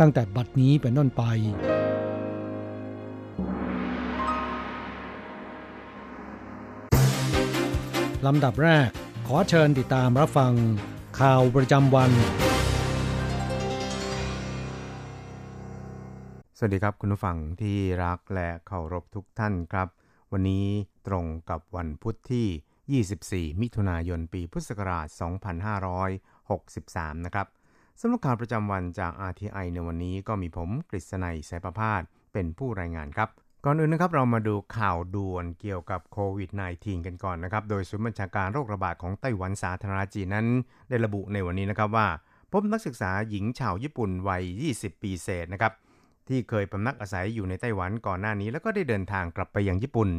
ตั้งแต่บัดนี้เป็นต้นไป ลำดับแรกขอเชิญติดตามรับฟัง ข่าวประจำวัน สวัสดีครับคุณผู้ฟังที่รักและเคารพทุกท่านครับ วันนี้ตรงกับวันพุทธที่ 24 มิถุนายน ปีพุทธศักราช 2563 นะครับ สำหรับข่าวประจำวันจาก RTI ในวันนี้ก็มีผมกฤษณัยสายประพาสเป็นผู้รายงานครับ ก่อนอื่นนะครับเรามาดูข่าวด่วนเกี่ยวกับโควิด -19 กันก่อนนะครับ โดยศูนย์บัญชาการโรคระบาดของไต้หวันสาธารณจีนนั้น ได้ระบุในวันนี้นะครับว่า พบนักศึกษาหญิงชาวญี่ปุ่นวัย 20 ปีเศษนะครับที่เคยพำนักอาศัยอยู่ในไต้หวันก่อนหน้านี้ แล้วก็ได้เดินทางกลับไปยังญี่ปุ่น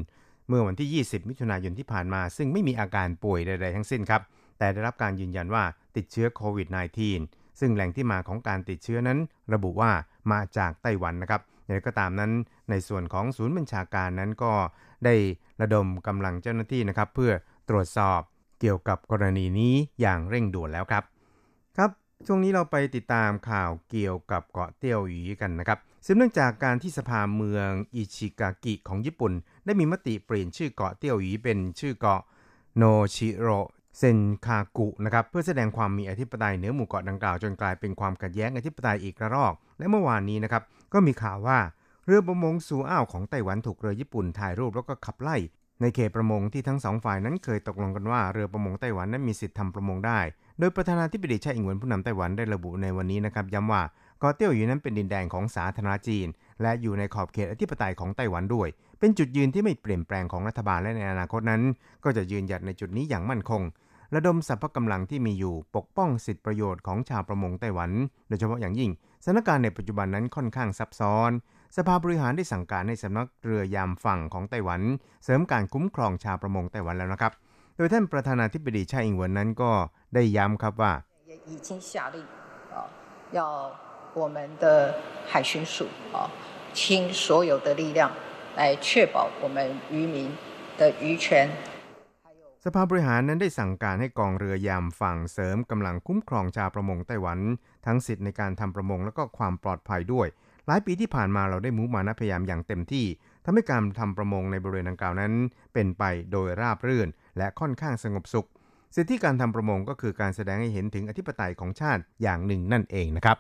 เมื่อวันที่ 20 มิถุนายนที่ผ่านมา ซึ่งไม่มีอาการป่วยใด ๆ ทั้งสิ้นครับ แต่ได้รับการยืนยันว่าติดเชื้อโควิด -19 ซึ่งแหล่งที่มาของการติดเชื้อนั้นระบุว่ามาจากไต้หวันนะครับอย่างไรก็ตามนั้น ในส่วนของศูนย์บัญชาการนั้นก็ได้ระดมกำลังเจ้าหน้าที่นะครับ เพื่อตรวจสอบเกี่ยวกับกรณีนี้อย่างเร่งด่วนแล้วครับ ครับ ช่วงนี้เราไปติดตามข่าวเกี่ยวกับเกาะเตี้ยวหยีกันนะครับสืบเนื่องจากการที่สภาเมืองอิชิกากิของญี่ปุ่น ได้มีมติเปลี่ยนชื่อเกาะเตี้ยวหยีเป็นชื่อเกาะโนชิโร เซนคากุนะครับเพื่อแสดงความมีอธิปไตยเหนือหมู่เกาะดังกล่าวจนกลายเป็นความขัดแย้งอธิปไตยอีกระลอก และเมื่อวานนี้นะครับก็มีข่าวว่าเรือประมงสู่อ่าวของไต้หวันถูกเรือญี่ปุ่นถ่ายรูปแล้วก็ขับไล่ ในเขตประมงที่ทั้งสองฝ่ายนั้นเคยตกลงกันว่าเรือประมงไต้หวันนั้นมีสิทธิทำประมงได้ โดยประธานาธิบดีไช่อิงเหวินผู้นำไต้หวันได้ระบุในวันนี้นะครับย้ำว่าเกาะเตี้ยวหยีนั้นเป็นดินแดนของสาธารณจีน และอยู่ในขอบเขตอธิปไตยของไต้หวันด้วย เป็นจุดยืนที่ไม่เปลี่ยนแปลงของรัฐบาลและในอนาคตนั้น ก็จะยืนหยัดในจุดนี้อย่างมั่นคง ระดมสรรพกำลังที่มีอยู่ปกป้องสิทธิประโยชน์ของชาวประมงไต้หวัน โดยเฉพาะอย่างยิ่งสถานการณ์ในปัจจุบันนั้นค่อนข้างซับซ้อน สภาบริหารได้สั่งการให้สำนักเรือยามฝั่งของไต้หวัน เสริมการคุ้มครองชาวประมงไต้หวันแล้วนะครับ โดยท่านประธานาธิบดีไช่อิงเหวินนั้นก็ได้ย้ำครับว่า 也已经下令啊，要我们的海巡署啊， 倾所有的力量来确保我们渔民的渔权。 สภาบริหารนั้นได้สั่งการให้กองเรือยามฝั่งเสริมกำลังคุ้มครองชาวประมงไต้หวัน ทั้งสิทธิ์ในการทำประมงและก็ความปลอดภัยด้วย หลายปีที่ผ่านมาเราได้มุ่งมานะพยายามอย่างเต็มที่ทำให้การทำประมงในบริเวณดังกล่าวนั้น เป็นไปโดยราบรื่น และค่อนข้างสงบสุข สิทธิการทำประมงก็คือการแสดงให้เห็นถึงอธิปไตยของชาติอย่างหนึ่งนั่นเองนะครับ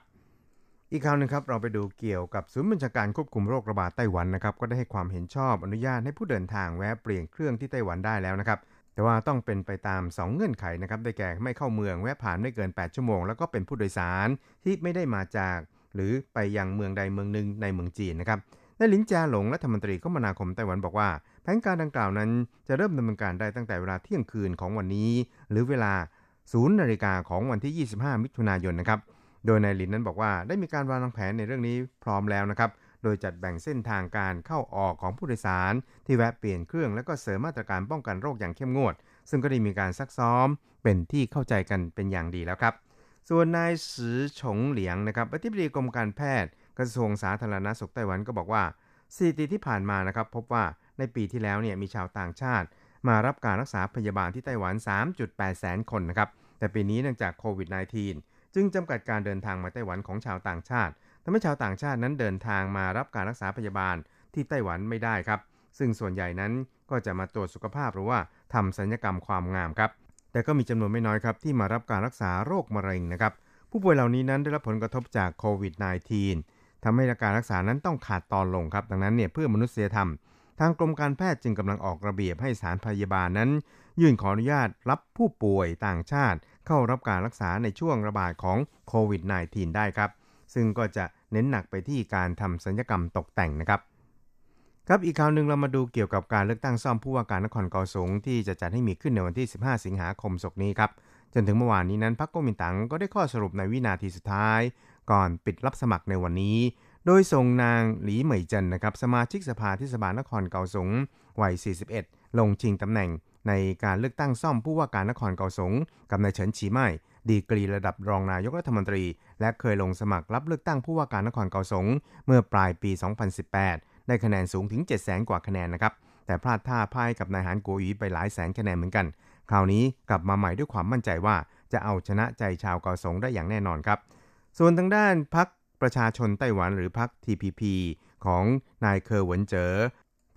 อีกข่าวหนึงครับเราไปดูเกี่ยวกับศูนย์บัญชาการควบคุมโรคระบาดไต้หวันนะครับก็ได้ให้ความเห็นชอบอนุญาตให้ผู้เดินทางแวะเปลี่ยนเครื่องที่ไต้หวันได้แล้วนะครับแต่ว่าต้องเป็นไปตาม 2 เงื่อนไขนะครับได้แก่ไม่เข้าเมืองแวะผ่านไม่เกิน 8 ชั่วโมง แล้วก็เป็นผู้โดยสารที่ไม่ได้มาจาก หรือไปยังเมืองใดเมืองหนึ่งในเมืองจีนนะครับนายหลินจาหลงรัฐมนตรีคมนาคมไต้หวันบอกว่าแผนการดังกล่าวนั้นจะเริ่มดำเนินการได้ตั้งแต่เวลาเที่ยงคืนของวันนี้ หรือเวลา0นาฬิกาของวันที่ 25 มิถุนายนนะครับ โดยนายหลินนั้นบอกว่าได้มีการวางแผนในเรื่องนี้พร้อมแล้วนะครับ โดยจัดแบ่งเส้นทางการเข้าออกของผู้โดยสาร ที่แวะเปลี่ยนเครื่องและก็เสริมมาตรการป้องกันโรคอย่างเข้มงวด ซึ่งก็ได้มีการซักซ้อม เป็นที่เข้าใจกันเป็นอย่างดีแล้วครับ ส่วนนายสือฉงเหลียงนะครับอธิบดีกรมการแพทย์ กระทรวงสาธารณสุขไต้หวันก็บอกว่าสถิติที่ผ่านมานะครับพบว่าในปีที่แล้วเนี่ยมีชาวต่างชาติ มารับการรักษาพยาบาลที่ไต้หวัน 3.8 แสนคนนะครับแต่ปีนี้เนื่องจากโควิด -19 จึงจำกัดการเดินทางมาไต้หวันของชาวต่างชาติทำให้ชาวต่างชาตินั้นเดินทางมารับการรักษาพยาบาลที่ไต้หวันไม่ได้ครับ ซึ่งส่วนใหญ่นั้นก็จะมาตรวจสุขภาพหรือว่าทำศัลยกรรมความงามครับ แต่ก็มีจำนวนไม่น้อยครับที่มารับการรักษาโรคมะเร็งนะครับ ผู้ป่วยเหล่านี้นั้นได้รับผลกระทบจากโควิด -19 ทำให้การรักษานั้นต้องขาดตอนลงครับ ดังนั้นเนี่ยเพื่อมนุษยธรรม ทางกรมการแพทย์จึงกำลังออกระเบียบให้สถารพยาบาลนั้น ยื่นขออนุญาตรับผู้ป่วยต่างชาติ เข้ารับการรักษาในช่วงระบาดของโควิด -19 ได้ครับ ซึ่งก็จะเน้นหนักไปที่การทำศัลยกรรมตกแต่งนะครับ ครับอีกข่าวหนึ่งเรามาดูเกี่ยวกับการเลือกตั้งซ่อมผู้ว่าการนครเกาสงที่จะจัดให้มีขึ้นในวันที่ 15 สิงหาคมศกนี้ครับจนถึงเมื่อวานนี้นั้นพรรคก๊กมินตั๋งก็ได้ข้อสรุปในวินาทีสุดท้าย ก่อนปิดรับสมัครในวันนี้ โดยส่งนางหลีเหมยจินนะครับสมาชิกสภาเทศบาลนครเกาสงวัย 41 ลงชิงตำแหน่ง ในการเลือกตั้งซ่อมผู้ว่าการนครเกาสงกับนายเฉินฉีไม่ดีกรีระดับรองนายกรัฐมนตรี และเคยลงสมัครรับเลือกตั้งผู้ว่าการนครเกาสงเมื่อปลายปี 2018 ได้คะแนนสูงถึง 700,000 กว่าคะแนนนะครับ แต่พลาดท่าพ่ายกับนายหานกัวหยีไปหลายแสนคะแนนเหมือนกัน คราวนี้กลับมาใหม่ด้วยความมั่นใจว่าจะเอาชนะใจชาวเกาสงได้อย่างแน่นอนครับ ส่วนทางด้านพรรคประชาชนไต้หวันหรือพรรค TPP ของนายเคอร์หวนเจ๋อ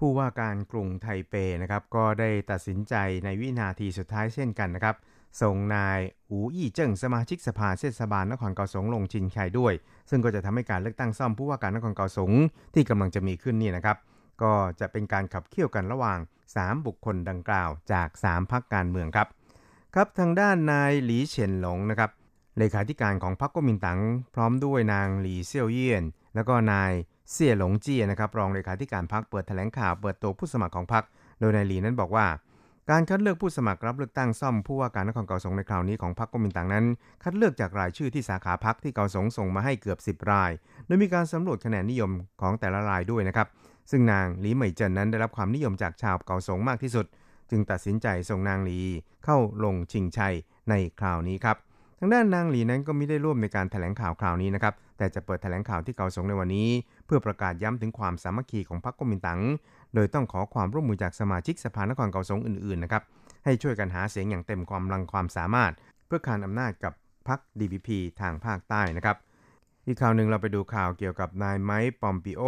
ผู้ว่าการกรุงไทเปนะครับก็ได้ตัดสินใจในวินาทีสุดท้ายเช่นกันนะครับ ส่งนายอูอี้เจิ้งสมาชิกสภาเทศบาลนครเกาสงลงชิงชัยด้วย ซึ่งก็จะทำให้การเลือกตั้งซ่อมผู้ว่าการนครเกาสงที่กำลังจะมีขึ้นนี่นะครับ ก็จะเป็นการขับเคี่ยวกันระหว่าง 3 บุคคลดังกล่าวจาก 3พักการเมืองครับ ครับทางด้านนายหลีเฉินหลงนะครับเลขาธิการของพรรคก๊กมินตั๋งพร้อมด้วยนางหลีเซี่ยวเยี่ยน แล้วก็นาย เสี่ยหลงจียนะครับรองเลขาธิการพรรคเปิดแถลงข่าวเปิดตัวผู้สมัครของพรรคโดยนายหลีนั้นบอกว่า การคัดเลือกผู้สมัครรับเลือกตั้งซ่อมผู้ว่าการนครเกาสงในคราวนี้ของพรรคก๊กมินตั๋งนั้น คัดเลือกจากรายชื่อที่สาขาพรรคที่เกาสงส่งมาให้เกือบ 10 ราย โดยมีการสำรวจคะแนนนิยมของแต่ละรายด้วยนะครับซึ่งนางหลีเหมยเจินนั้นได้รับความนิยมจากชาวเกาสงมากที่สุด จึงตัดสินใจส่งนางหลีเข้าลงชิงชัยในคราวนี้ครับ ทางด้านนางหลีนั้นก็ไม่ได้ร่วมในการแถลงข่าวคราวนี้นะครับ แต่จะเปิดแถลงข่าวที่เกาสงในวันนี้ เพื่อประกาศย้ำถึงความสามัคคีของพรรคก๊กมินตั๋ง โดยต้องขอความร่วมมือจากสมาชิกสภานครเกาสงอื่นๆนะครับ ให้ช่วยกันหาเสียงอย่างเต็มความลังความสามารถ เพื่อคานอำนาจกับพรรค DPP ทางภาคใต้นะครับ อีกข่าวหนึ่งเราไปดูข่าวเกี่ยวกับนายไมค์ปอมปิโอ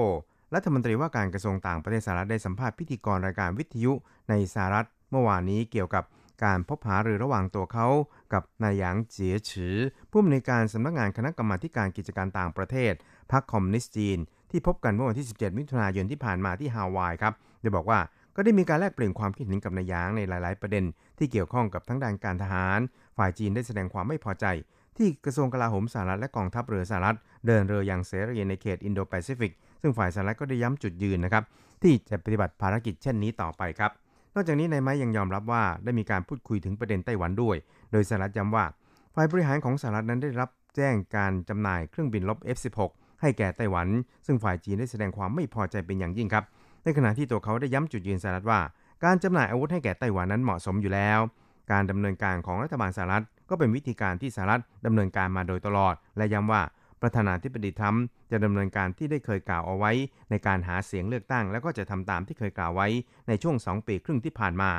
รัฐมนตรีว่าการกระทรวงต่างประเทศสหรัฐได้สัมภาษณ์พิธีกรรายการวิทยุในสหรัฐเมื่อวานนี้เกี่ยวกับ การพบหารือระหว่างตัวเขากับนายหยางเจียฉือผู้อำนวยการสำนักงานคณะกรรมาการกิจการต่างประเทศพรรคคอมมิวนิสต์จีน ที่พบกันเมื่อวันที่ 17 มิถุนายนที่ผ่านมาที่ฮาวายครับโดยบอกว่าก็ได้มีการแลกเปลี่ยนความคิดเห็นกับนายหยางในหลาย ๆ ประเด็น ที่เกี่ยวข้องกับทั้งด้านการทหาร ฝ่ายจีนได้แสดงความไม่พอใจ ที่กระทรวงกลาโหมสหรัฐและกองทัพเรือสหรัฐ เดินเรืออย่างเสรีในเขตอินโดแปซิฟิกซึ่งฝ่ายสหรัฐก็ได้ย้ำจุดยืนนะครับที่จะปฏิบัติภารกิจเช่นนี้ต่อไปครับ นอกจากนี้นายไม้ยังยอมรับว่าได้มีการพูดคุยถึงประเด็นไต้หวันด้วย โดยสหรัฐย้ำว่าฝ่ายบริหารของสหรัฐนั้นได้รับแจ้งการจำหน่ายเครื่องบินรบ F16 ให้แก่ไต้หวัน ซึ่งฝ่ายจีนได้แสดงความไม่พอใจเป็นอย่างยิ่งครับ ในขณะที่ตัวเขาได้ย้ำจุดยืนสหรัฐว่า การจำหน่ายอาวุธให้แก่ไต้หวันนั้นเหมาะสมอยู่แล้ว การดำเนินการของรัฐบาลสหรัฐ ก็เป็นวิธีการที่สหรัฐดำเนินการมาโดยตลอด และย้ำว่า ประธานาธิบดีทรัมป์จะดำเนินการที่ได้เคยกล่าวเอาไว้ ในการหาเสียงเลือกตั้ง แล้วก็จะทำตามที่เคยกล่าวไว้ในช่วง 2 ปีครึ่งที่ผ่านมา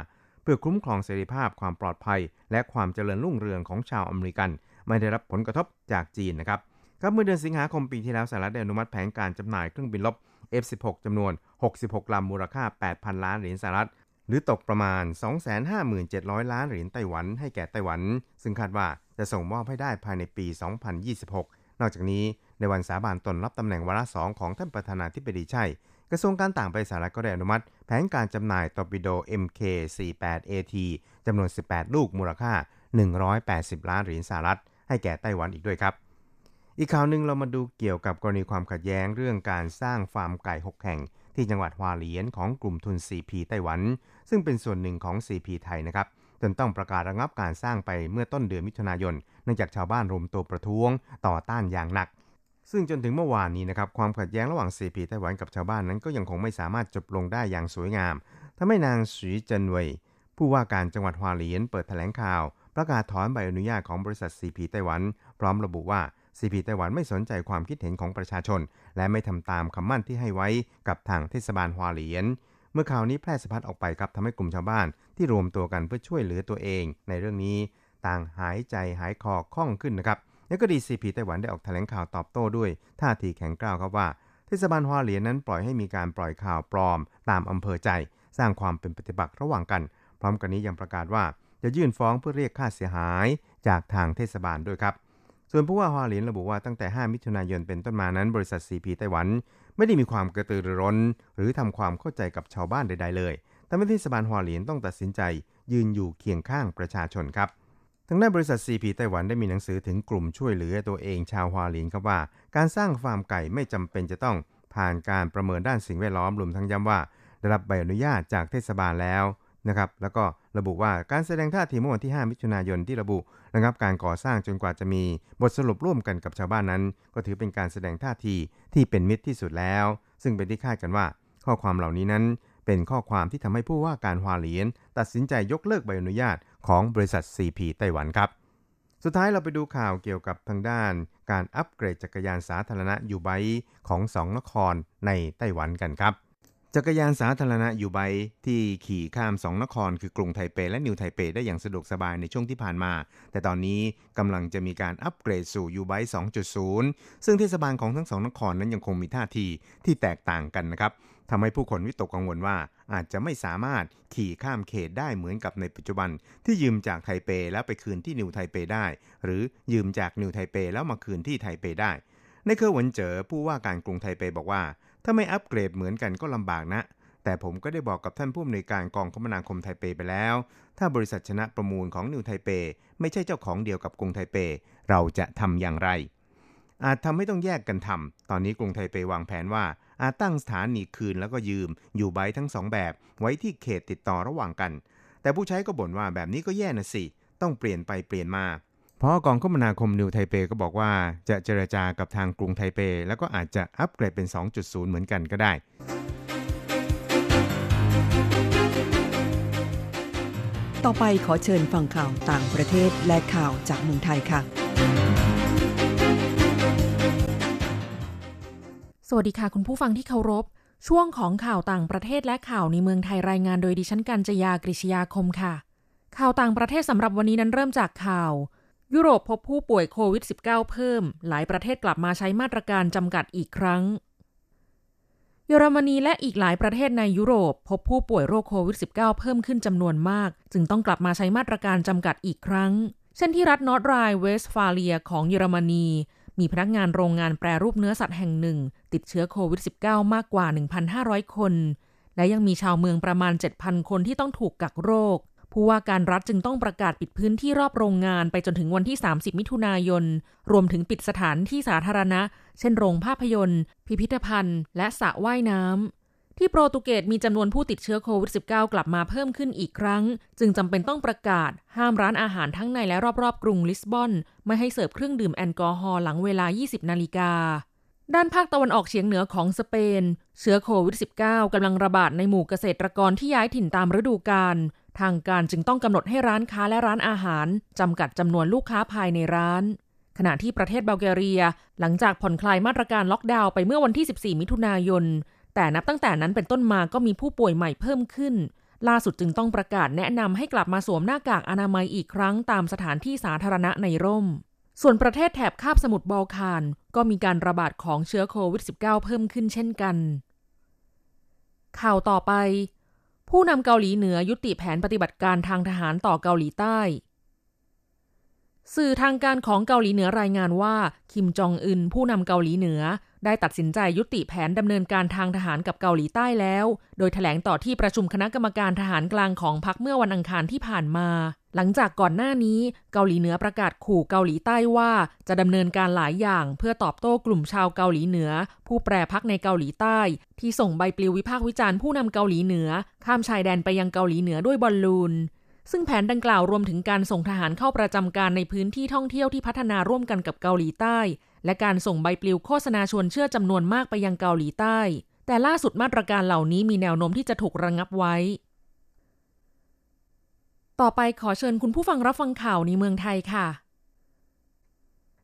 เพื่อคุ้มครองเสรีภาพความปลอดภัย และความเจริญรุ่งเรืองของชาวอเมริกัน ไม่ได้รับผลกระทบจากจีนนะครับครับเมื่อเดือนสิงหาคมปีที่แล้วสหรัฐได้อนุมัติแผนการจำหน่ายเครื่องบินลบ F16 จำนวน 66ลำมูลค่า 8,000 ล้านเหรียญสหรัฐหรือตกประมาณ 257,000 ล้านเหรียญไต้หวันให้แก่ไต้หวัน ซึ่งคาดว่าจะส่งมอบให้ได้ภายในปี 2026 นอกจากนี้ในวันสาบานตนรับตำแหน่งวาระสองของท่านประธานาธิบดีใช่กระทรวงการต่างประเทศสหรัฐก็ได้อนุมัติ แผนการจำหน่ายตอร์ปิโด MK48AT จำนวน 18 ลูกมูลค่า 180 ล้านเหรียญสหรัฐ ให้แก่ไต้หวันอีกด้วยครับ อีกข่าวหนึ่งเรามาดูเกี่ยวกับกรณีความขัดแย้งเรื่องการสร้างฟาร์มไก่ 6 แห่ง ที่จังหวัดฮวาเลียนของกลุ่มทุน CP ไต้หวัน ซึ่งเป็นส่วนหนึ่งของ CP ไทยนะครับ จนต้องประกาศระงับการสร้างไปเมื่อต้นเดือนมิถุนายนเนื่องจากชาวบ้านรวมตัวประท้วงต่อต้านอย่างหนัก ซึ่งจนถึงเมื่อวานนี้นะครับความขัดแย้งระหว่าง CP ไต้หวันกับชาวบ้านนั้นก็ยังคงไม่สามารถจบลงได้อย่างสวยงามทำให้นางสีเจินเวยผู้ว่าการจังหวัดฮวาเหลียนเปิดแถลงข่าว ประกาศถอนใบอนุญาตของบริษัท CP ไต้หวัน พร้อมระบุว่า CP ไต้หวันไม่สนใจความคิดเห็นของประชาชน และไม่ทำตามคำมั่นที่ให้ไว้กับทางเทศบาลฮวาเหลียน เมื่อข่าวนี้แพร่สะพัดออกไปครับทำให้กลุ่มชาวบ้าน ที่รวมตัวกันเพื่อช่วยเหลือตัวเอง ในเรื่องนี้ต่างหายใจหายคอคล่องขึ้นนะครับแล้วก็ดีซีพีไต้หวันได้ออกแถลงข่าวตอบโต้ด้วยท่าทีแข็งกร้าวครับว่าเทศบาลฮวาเลียนนั้นปล่อยให้มีการปล่อยข่าวปลอม ตามอำเภอใจ สร้างความเป็นปฏิบัติระหว่างกัน พร้อมกันนี้ยังประกาศว่าจะยื่นฟ้องเพื่อเรียกค่าเสียหายจากทางเทศบาลด้วยครับ ส่วนผู้ว่าฮวาเลียนระบุว่าตั้งแต่ 5 มิถุนายนเป็นต้นมานั้น บริษัท CP ไต้หวัน ไม่ได้มีความกระตือรือร้น หรือทำความเข้าใจกับชาวบ้านใด ๆ เลย ทำให้เทศบาลฮวาเลียนต้องตัดสินใจ ยืนอยู่เคียงข้างประชาชนครับทางด้านบริษัท CP ไต้หวันได้มีหนังสือถึงกลุ่มช่วยเหลือตัวเองชาวฮวาเลียนครับว่า การสร้างฟาร์มไก่ไม่จำเป็นจะต้องผ่านการประเมินด้านสิ่งแวดล้อมรวมทั้งย้ำว่า ได้รับใบอนุญาตจากเทศบาลแล้วนะครับแล้วก็ระบุว่าการแสดงท่าทีเมื่อวันที่ 5 มิถุนายนที่ระบุระงับการก่อสร้างจนกว่าจะมีบทสรุปร่วมกันกับชาวบ้านนั้น ก็ถือเป็นการแสดงท่าทีที่เป็นมิตรที่สุดแล้ว ซึ่งเป็นที่คาดกันว่า ข้อความเหล่านี้นั้น เป็นข้อความที่ทำให้ผู้ว่าการฮวาเลียน ตัดสินใจยกเลิกใบอนุญาตของบริษัท CP ไต้หวันครับ สุดท้ายเราไปดูข่าวเกี่ยวกับทางด้าน การอัปเกรดจักรยานสาธารณะยูไบของสองนครในไต้หวันกันครับ จักรยานสาธารณะยูไบที่ขี่ข้ามสองนคร คือกรุงไทเปและนิวไทเปได้อย่างสะดวกสบายในช่วงที่ผ่านมา แต่ตอนนี้กำลังจะมีการอัปเกรดสู่ยูไบ2.0 ซึ่งเทศบาลของทั้งสองนครนั้นยังคงมีท่าทีที่แตกต่างกันนะครับ ทำให้ผู้คนวิตกกังวลว่าอาจจะไม่สามารถขี่ข้ามเขตได้เหมือนกับในปัจจุบัน ที่ยืมจากไทเปแล้วไปคืนที่นิวไทเปได้ หรือยืมจากนิวไทเปแล้วมาคืนที่ไทเปได้ นายเคอเหวินเจ๋อผู้ว่าการกรุงไทเปบอกว่า ถ้าไม่อัปเกรดเหมือนกันก็ลำบากนะ แต่ผมก็ได้บอกกับท่านผู้อำนวยการกองคมนาคมไทเปไปแล้ว ถ้าบริษัทชนะประมูลของนิวไทเป ไม่ใช่เจ้าของเดียวกับกรุงไทเป เราจะทำอย่างไรอาจทำให้ต้องแยกกันทำตอนนี้กรุงไทเปวางแผนว่า อาจตั้งสถานีคืนแล้วก็ยืมอยู่ใบทั้งสองแบบ ไว้ที่เขตติดต่อระหว่างกัน แต่ผู้ใช้ก็บ่นว่าแบบนี้ก็แย่นะสิ ต้องเปลี่ยนไปเปลี่ยนมาพอกองคมนาคมนิวไทเปก็บอกว่าจะเจรจากับทางกรุงไทเป แล้วก็อาจจะอัปเกรดเป็น 2.0 เหมือนกันก็ได้ ต่อไปขอเชิญฟังข่าวต่างประเทศและข่าวจากเมืองไทยค่ะ วัสดีค่ะคุณผู้ฟังที่เคารพ ช่วงของข่าวต่างประเทศและข่าวในเมืองไทยรายงานโดยดิฉันกัญจยากริชยาคมค่ะ ข่าวต่างประเทศสำหรับวันนี้นั้นเริ่มจากข่าว ยุโรปพบผู้ป่วยโควิด -19 เพิ่ม หลายประเทศกลับมาใช้มาตรการจำกัดอีกครั้ง เยอรมนีและอีกหลายประเทศในยุโรป พบผู้ป่วยโรคโควิด -19 เพิ่มขึ้นจำนวนมาก จึงต้องกลับมาใช้มาตรการจำกัดอีกครั้ง เช่นที่รัฐนอร์ทไรเวสฟาเลียของเยอรมนี มีพนักงานโรงงานแปรรูปเนื้อสัตว์แห่งหนึ่ง ติดเชื้อโควิด -19 มากกว่า 1,500 คน และยังมีชาวเมืองประมาณ 7,000 คนที่ต้องถูกกักโรค ผู้ว่าการรัฐจึงต้องประกาศปิดพื้นที่รอบโรงงานไปจนถึงวันที่ 30 มิถุนายน รวมถึงปิดสถานที่สาธารณะ เช่นโรงภาพยนตร์ พิพิธภัณฑ์ และสระว่ายน้ำ ที่โปรตุเกสมีจำนวนผู้ติดเชื้อโควิด -19 กลับมาเพิ่มขึ้นอีกครั้ง จึงจำเป็นต้องประกาศ ห้ามร้านอาหารทั้งในและรอบๆ กรุงลิสบอน ไม่ให้เสิร์ฟเครื่องดื่มแอลกอฮอล์หลังเวลา 20 นาฬิกา ด้านภาคตะวันออกเฉียงเหนือของสเปน เชื้อโควิด -19 กำลังระบาดในหมู่เกษตรกรที่ย้ายถิ่นตามฤดูกาลทางการจึงต้องกำหนดให้ร้านค้าและร้านอาหารจำกัดจำนวนลูกค้าภายในร้าน ขณะที่ประเทศบัลแกเรีย หลังจากผ่อนคลายมาตรการล็อกดาวน์ไปเมื่อวันที่ 14 มิถุนายน แต่นับตั้งแต่นั้นเป็นต้นมาก็มีผู้ป่วยใหม่เพิ่มขึ้น ล่าสุดจึงต้องประกาศแนะนำให้กลับมาสวมหน้ากากอนามัยอีกครั้งตามสถานที่สาธารณะในร่ม ส่วนประเทศแถบคาบสมุทรบอลข่าน ก็มีการระบาดของเชื้อโควิด -19 เพิ่มขึ้นเช่นกัน ข่าวต่อไป ผู้นำเกาหลีเหนือยุติแผนปฏิบัติการทางทหารต่อเกาหลีใต้ สื่อทางการของเกาหลีเหนือรายงานว่า คิมจองอึนผู้นำเกาหลีเหนือ ได้ตัดสินใจยุติแผนดำเนินการทางทหารกับเกาหลีใต้แล้ว โดยแถลงต่อที่ประชุมคณะกรรมการทหารกลางของพรรคเมื่อวันอังคารที่ผ่านมา หลังจากก่อนหน้านี้ เกาหลีเหนือประกาศขู่เกาหลีใต้ว่า จะดำเนินการหลายอย่าง เพื่อตอบโต้กลุ่มชาวเกาหลีเหนือ ผู้แปรพักในเกาหลีใต้ ที่ส่งใบปลิววิพากษ์วิจารณ์ผู้นำเกาหลีเหนือ ข้ามชายแดนไปยังเกาหลีเหนือด้วยบอลลูน ซึ่งแผนดังกล่าวรวมถึงการส่งทหารเข้าประจำการในพื้นที่ท่องเที่ยวที่พัฒนาร่วมกันกับเกาหลีใต้ และการส่งใบปลิวโฆษณาชวนเชื่อจำนวนมากไปยังเกาหลีใต้ แต่ล่าสุดมาตรการเหล่านี้มีแนวโน้มที่จะถูกระงับไว้ ต่อไปขอเชิญคุณผู้ฟังรับฟังข่าวในเมืองไทยค่ะ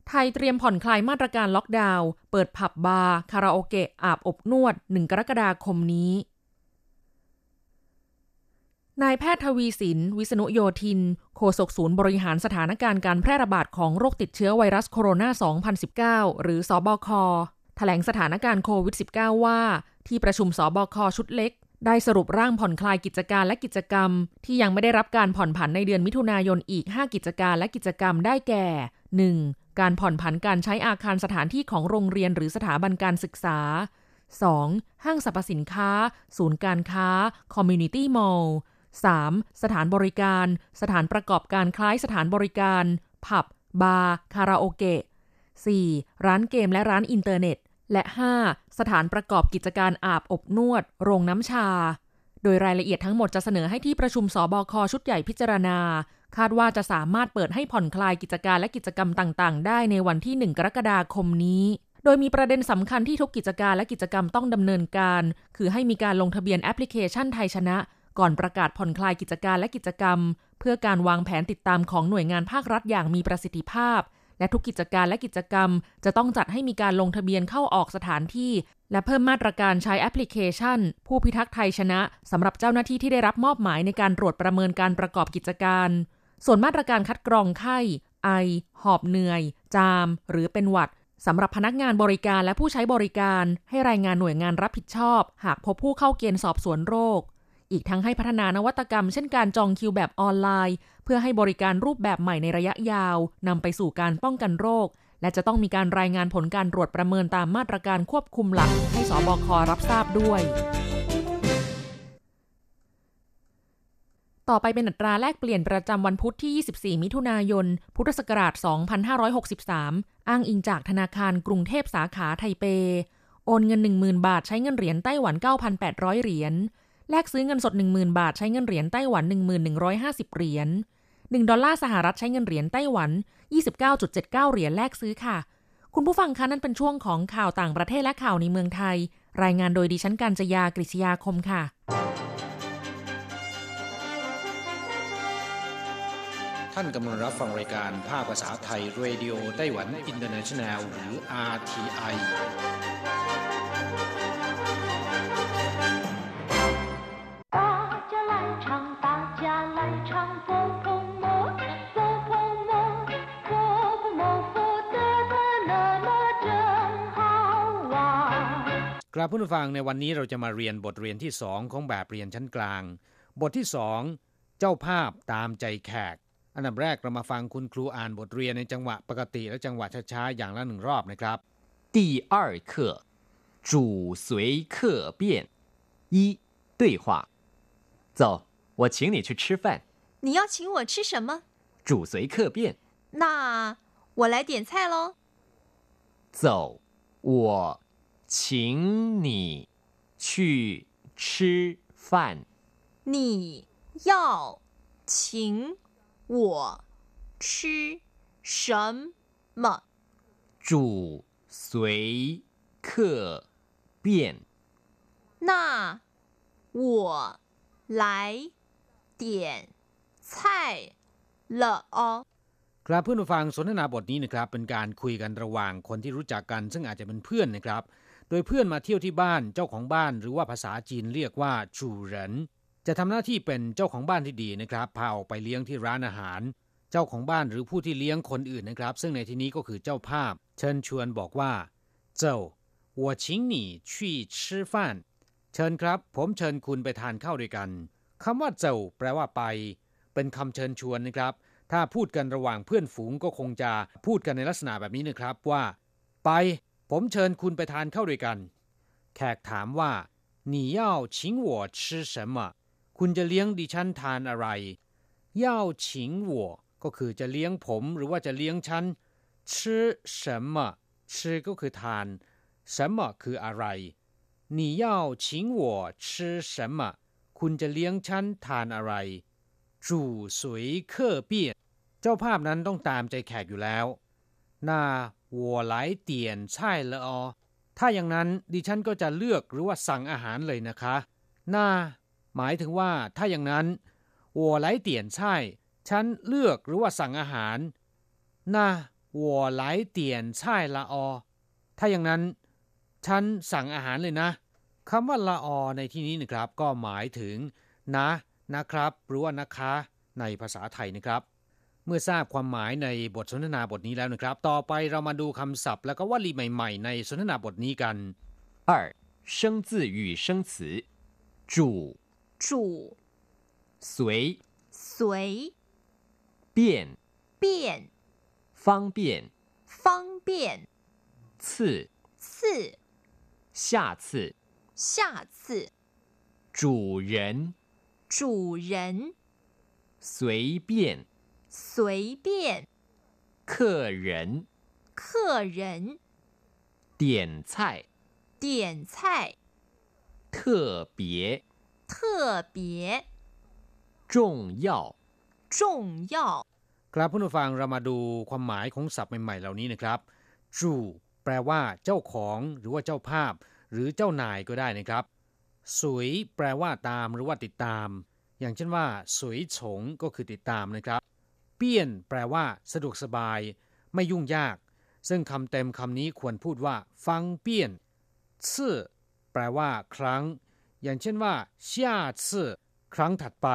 ไทยเตรียมผ่อนคลายมาตรการล็อกดาวน์เปิดผับบาร์คาราโอเกะอาบอบนวด 1 กรกฎาคมนี้ นายแพทย์ทวีศิลป์ วิษณุโยธิน โฆษกศูนย์บริหารสถานการณ์การแพร่ระบาดของโรคติดเชื้อไวรัสโคโรนา 2019 หรือสอบคแถลงสถานการณ์โควิด -19 ว่า ที่ประชุมสอบคชุดเล็ก ได้สรุปร่างผ่อนคลายกิจการและกิจกรรม ที่ยังไม่ได้รับการผ่อนผันในเดือนมิถุนายนอีก 5 กิจการและกิจกรรมได้แก่ 1. การผ่อนผันการใช้อาคารสถานที่ของโรงเรียนหรือสถาบันการศึกษา 2. ห้างสรรพสินค้า ศูนย์การค้า คอมมูนิตี้มอลล์ 3. สถานบริการ สถานประกอบการคล้ายสถานบริการ ผับ บาร์ คาราโอเกะ 4. ร้านเกมและร้านอินเทอร์เน็ต และ 5. สถานประกอบกิจการอาบอบนวด โรงน้ำชา โดยรายละเอียดทั้งหมดจะเสนอให้ที่ประชุมศบคชุดใหญ่พิจารณา คาดว่าจะสามารถเปิดให้ผ่อนคลายกิจการและกิจกรรมต่าง ๆ ได้ในวันที่ 1 กรกฎาคมนี้โดยมีประเด็นสำคัญที่ทุกกิจการและกิจกรรมต้องดำเนินการ คือให้มีการลงทะเบียนแอปพลิเคชันไทยชนะ ก่อนประกาศผ่อนคลายกิจการและกิจกรรม เพื่อการวางแผนติดตามของหน่วยงานภาครัฐอย่างมีประสิทธิภาพ และทุกกิจการและกิจกรรม จะต้องจัดให้มีการลงทะเบียนเข้าออกสถานที่ และเพิ่มมาตรการใช้แอปพลิเคชัน ผู้พิทักษ์ไทยชนะสำหรับเจ้าหน้าที่ที่ได้รับมอบหมายในการตรวจประเมินการประกอบกิจการ ส่วนมาตรการคัดกรองไข้ ไอ หอบเหนื่อย จาม หรือเป็นหวัดสำหรับพนักงานบริการและผู้ใช้บริการ ให้รายงานหน่วยงานรับผิดชอบ หากพบผู้เข้าเกณฑ์สอบสวนโรค อีกทั้งให้พัฒนานวัตกรรมเช่นการจองคิวแบบออนไลน์ เพื่อให้บริการรูปแบบใหม่ในระยะยาวนำไปสู่การป้องกันโรค และจะต้องมีการรายงานผลการตรวจประเมินตามมาตรการควบคุมหลัก ให้สบครับทราบด้วย ต่อไปเป็นอัตราแลกเปลี่ยนประจำวันพุธที่ 24 มิถุนายน พุทธศักราช 2563 อ้างอิงจากธนาคารกรุงเทพสาขาไทเป โอนเงิน 10,000 บาทใช้เงินเหรียญไต้หวัน 9,800 เหรียญ แลกซื้อเงินสด 10,000 บาทใช้เงินเหรียญไต้หวัน 1150 เหรียญ1ดอลลาร์สหรัฐใช้เงินเหรียญไต้หวัน 29.79 เหรียญแลกซื้อค่ะ คุณผู้ฟังคะนั่นเป็นช่วงของข่าวต่างประเทศและข่าวในเมืองไทย รายงานโดยดิฉันกัญจยากริชยาคมค่ะท่านกำลังรับฟังรายการภาคภาษาไทย Radio Taiwan International หรือ RTI กราบผู้ฟังในวันนี้เราจะมาเรียนบทเรียนที่สองของแบบเรียนชั้นกลาง บทที่สองเจ้าภาพตามใจแขก อันดับแรกเรามาฟังคุณครูอ่านบทเรียนในจังหวะปกติและจังหวะช้าๆอย่างละหนึ่งรอบนะครับ 第二课，主随客便。一对话，走，我请你去吃饭。你要请我吃什么？主随客便，那我来点菜喽。走，我 请你去吃饭。你要请我吃什么？主随客便，那我来点菜了哦。 ครับเพื่อนผู้ฟังสนทนาบทนี้นะครับเป็นการคุยกันระหว่างคนที่รู้จักกัน ซึ่งอาจจะเป็นเพื่อนนะครับ โดยเพื่อนมาเที่ยวที่บ้านเจ้าของบ้าน หรือว่าภาษาจีนเรียกว่าจูเหรินจะทำหน้าที่เป็นเจ้าของบ้านที่ดีนะครับพาออกไปเลี้ยงที่ร้านอาหาร เจ้าของบ้านหรือผู้ที่เลี้ยงคนอื่นนะครับ ซึ่งในที่นี้ก็คือเจ้าภาพ เชิญชวนบอกว่าเจ้า我请你去吃饭เชิญครับ ผมเชิญคุณไปทานข้าวด้วยกันคำว่าเจ้าแปลว่าไป เป็นคำเชิญชวนนะครับ ถ้าพูดกันระหว่างเพื่อนฝูงก็คงจะพูดกันในลักษณะแบบนี้นะครับว่า ไป ผมเชิญคุณไปทานข้าวด้วยกัน แขกถามว่า你要请我吃什么คุณจะเลี้ยงดิฉันทานอะไร要请我ก็คือจะเลี้ยงผมหรือว่าจะเลี้ยงฉัน吃什么吃ก็คือทาน什么คืออะไร你要请我吃什么คุณจะเลี้ยงฉันทานอะไร主随客便เจ้าภาพนั้นต้องตามใจแขกอยู่แล้ว น่าวัวหลเตียนใช่ละออถ้าอย่างนั้นดิฉันก็จะเลือกหรือว่าสั่งอาหารเลยนะคะน่าหมายถึงว่าถ้าอย่างนั้นวัวไหลเตียนใช่ ฉันเลือกหรือว่าสั่งอาหารน่าวัวไหลเตียนใช่ละออถ้าอย่างนั้น ฉันสั่งอาหารเลยนะคำว่าละออในที่นี้นะครับ ก็หมายถึง นะ นะครับ หรือว่านะคะ ในภาษาไทยนะครับ เมื่อทราบความหมายในบทสนทนาบทนี้แล้วนะครับ ต่อไปเรามาดูคำศัพท์ และก็วลีใหม่ๆ ในสนทนาบทนี้กัน 二生字与生词，主主随随便便方便方便次次下次下次主人主人随便 随便客人客人点菜点菜特别特别重要重要 ครับผู้ฟังเรามาดูความหมายของศัพท์ใหม่ๆ เหล่านี้นะครับจูแปลว่าเจ้าของหรือว่าเจ้าภาพ หรือเจ้านายก็ได้นะครับสวยแปลว่าตามหรือว่าติดตาม อย่างเช่นว่าสวยฉงก็คือติดตามนะครับ เปี้ยน แปลว่า สะดวกสบาย ไม่ยุ่งยาก ซึ่งคำเต็มคำนี้ควรพูดว่า ฟังเปี้ยนซื่อแปลว่า ครั้ง อย่างเช่นว่าช่าซื่อครั้งถัดไป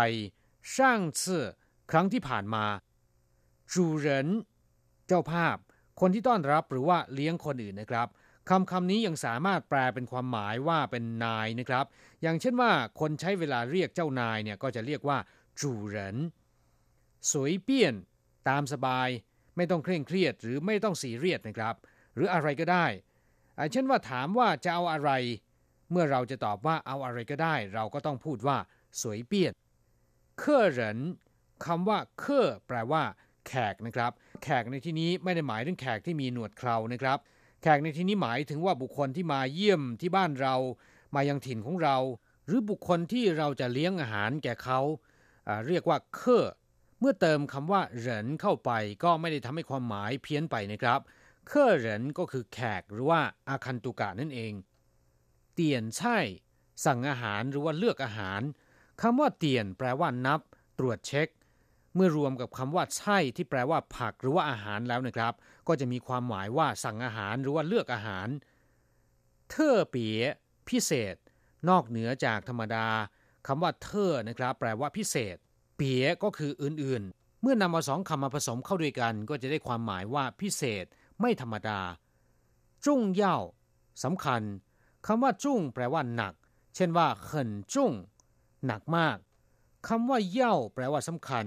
ช่างซื่อครั้งที่ผ่านมาจูเหรินเจ้าภาพ คนที่ต้อนรับหรือว่าเลี้ยงคนอื่นนะครับคำคำนี้ยังสามารถแปลเป็นความหมายว่าเป็นนายนะครับ อย่างเช่นว่าคนใช้เวลาเรียกเจ้านายเนี่ยก็จะเรียกว่าจูเหริน สวยเปี้ยน ตามสบาย ไม่ต้องเคร่งเครียดหรือไม่ต้องสีเรียสนะครับ หรืออะไรก็ได้เช่นว่าถามว่าจะเอาอะไร เมื่อเราจะตอบว่าเอาอะไรก็ได้ เราก็ต้องพูดว่าสวยเปี้ยนเคอเหรินคำว่าเคอแปลว่า แขกนะครับ แขกในที่นี้ไม่ได้หมายถึงแขกที่มีหนวดเครานะครับ แขกในที่นี้หมายถึงว่าบุคคลที่มาเยี่ยมที่บ้านเรา มายังถิ่นของเรา หรือบุคคลที่เราจะเลี้ยงอาหารแก่เขาอ่าเรียกว่าเคอ เมื่อเติมคำว่าเหรินเข้าไปก็ไม่ได้ทำให้ความหมายเพี้ยนไปนะครับเคอเหรินก็คือแขกหรือว่าอาคันตุกะนั่นเอง เตียนใช่ สั่งอาหารหรือว่าเลือกอาหารคำว่าเตียนแปลว่านับ ตรวจเช็ค เมื่อรวมกับคำว่าใช่ที่แปลว่าผักหรือว่าอาหารแล้วนะครับ ก็จะมีความหมายว่าสั่งอาหารหรือว่าเลือกอาหาร เทอเปียพิเศษ นอกเหนือจากธรรมดาคำว่าเทอนะครับ แปลว่าพิเศษ เปียก็คืออื่นๆ เมื่อนำเอาสองคำมาผสมเข้าด้วยกัน ก็จะได้ความหมายว่าพิเศษ ไม่ธรรมดา จุ้งเย่าสำคัญคำว่าจุ้งแปลว่าหนัก เช่นว่าเขินจุ้งหนักมากคำว่าเย่าแปลว่าสำคัญ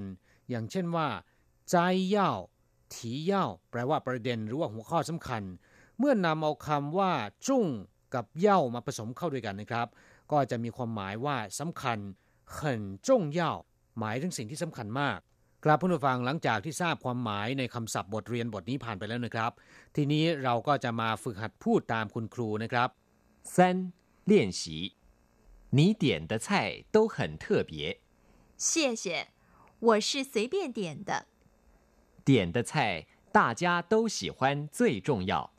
อย่างเช่นว่าใจเย่าถีเย่าแปลว่าประเด็นหรือว่าหัวข้อสำคัญ เมื่อนำเอาคำว่า จุ้งกับเย่ามาผสมเข้าด้วยกันนะครับ ก็จะมีความหมายว่าสำคัญเขินจงเย่า หมายถึงสิ่งที่สำคัญมากครับผู้ฟังหลังจากที่ทราบความหมายในคำศัพท์บทเรียนบทนี้ผ่านไปแล้วนะครับ ทีนี้เราก็จะมาฝึกหัดพูดตามคุณครูนะครับ 三练习，你点的菜都很特别，谢谢，我是随便点的。点的菜大家都喜欢最重要。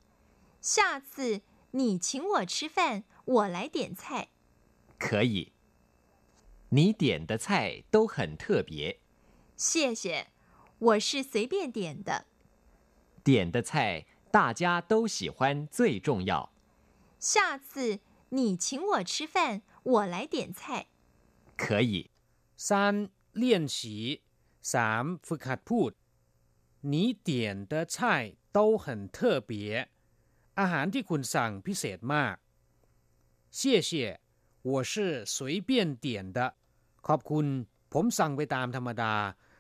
下次你请我吃饭，我来点菜。可以， 你点的菜都很特别，谢谢，我是随便点的。点的菜大家都喜欢最重要。下次你请我吃饭，我来点菜。可以，三练习สามฝึกหัดพูด你点的菜都很特别อาหารที่คุณสั่งพิเศษมาก谢谢我是随便点的 ขอบคุณ ผมสั่งไปตามธรรมดา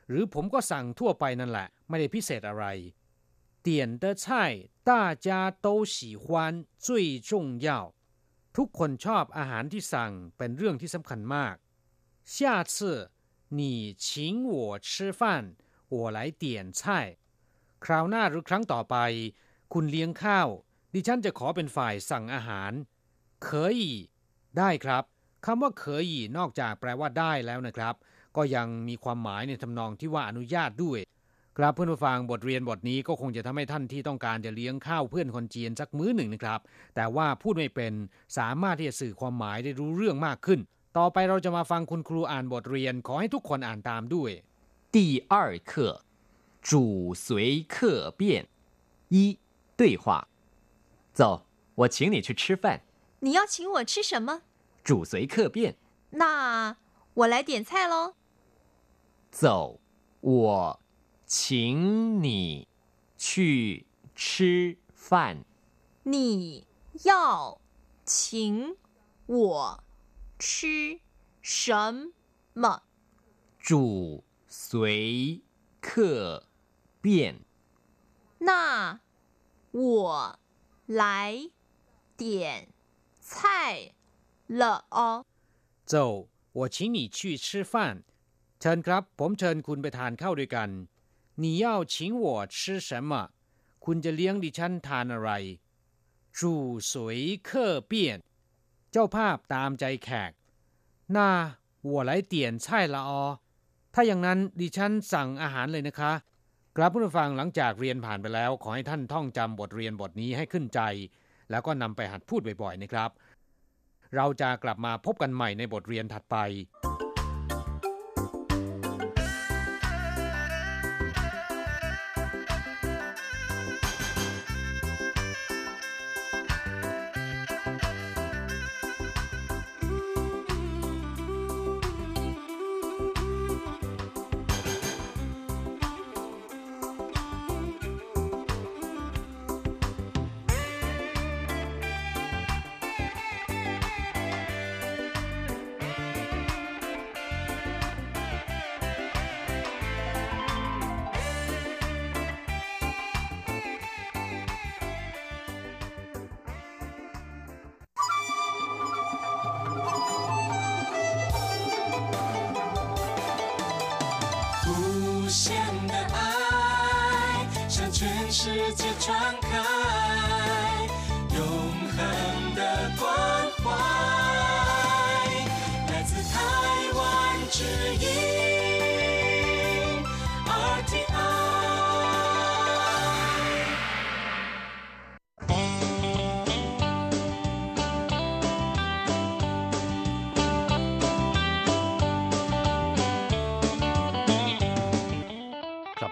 หรือผมก็สั่งทั่วไปนั่นแหละ ไม่ได้พิเศษอะไร点的菜大家都喜欢最重要ทุกคนชอบอาหารที่สั่งเป็นเรื่องที่สำคัญมาก下次你请我吃饭我来点菜คราวหน้าหรือครั้งต่อไป คุณเลี้ยงข้าว ดิฉันจะขอเป็นฝ่ายสั่งอาหาร可以ได้ครับ คำว่าเคยนอกจากแปลว่าได้แล้วนะครับ ก็ยังมีความหมายในทำนองที่ว่าอนุญาตด้วย ครับเพื่อนผู้ฟังบทเรียนบทนี้ก็คงจะทำให้ท่านที่ต้องการจะเลี้ยงข้าวเพื่อนคนจีนสักมื้อหนึ่งนะครับ แต่ว่าพูดไม่เป็นสามารถที่จะสื่อความหมายได้รู้เรื่องมากขึ้น ต่อไปเราจะมาฟังคุณครูอ่านบทเรียน ขอให้ทุกคนอ่านตามด้วย 第二课主随客便一对话。走，我请你去吃饭。你要请我吃什么？ 主随客便。那我来点菜喽。走，我请你去吃饭。你要请我吃什么？主随客便。那我来点菜 了哦。走我请你去吃饭เชิญครับ ผมเชิญคุณไปทานข้าวด้วยกัน你要请我吃什么คุณจะเลี้ยงดิฉันทานอะไร主随客便เจ้าภาพตามใจแขกน่า我来点菜了哦ถ้าอย่างนั้นดิฉันสั่งอาหารเลยนะคะครับผู้ฟังหลังจากเรียนผ่านไปแล้ว ขอให้ท่านท่องจำบทเรียนบทนี้ให้ขึ้นใจ แล้วก็นำไปหัดพูดบ่อยๆนะครับ เราจะกลับมาพบกันใหม่ในบทเรียนถัดไป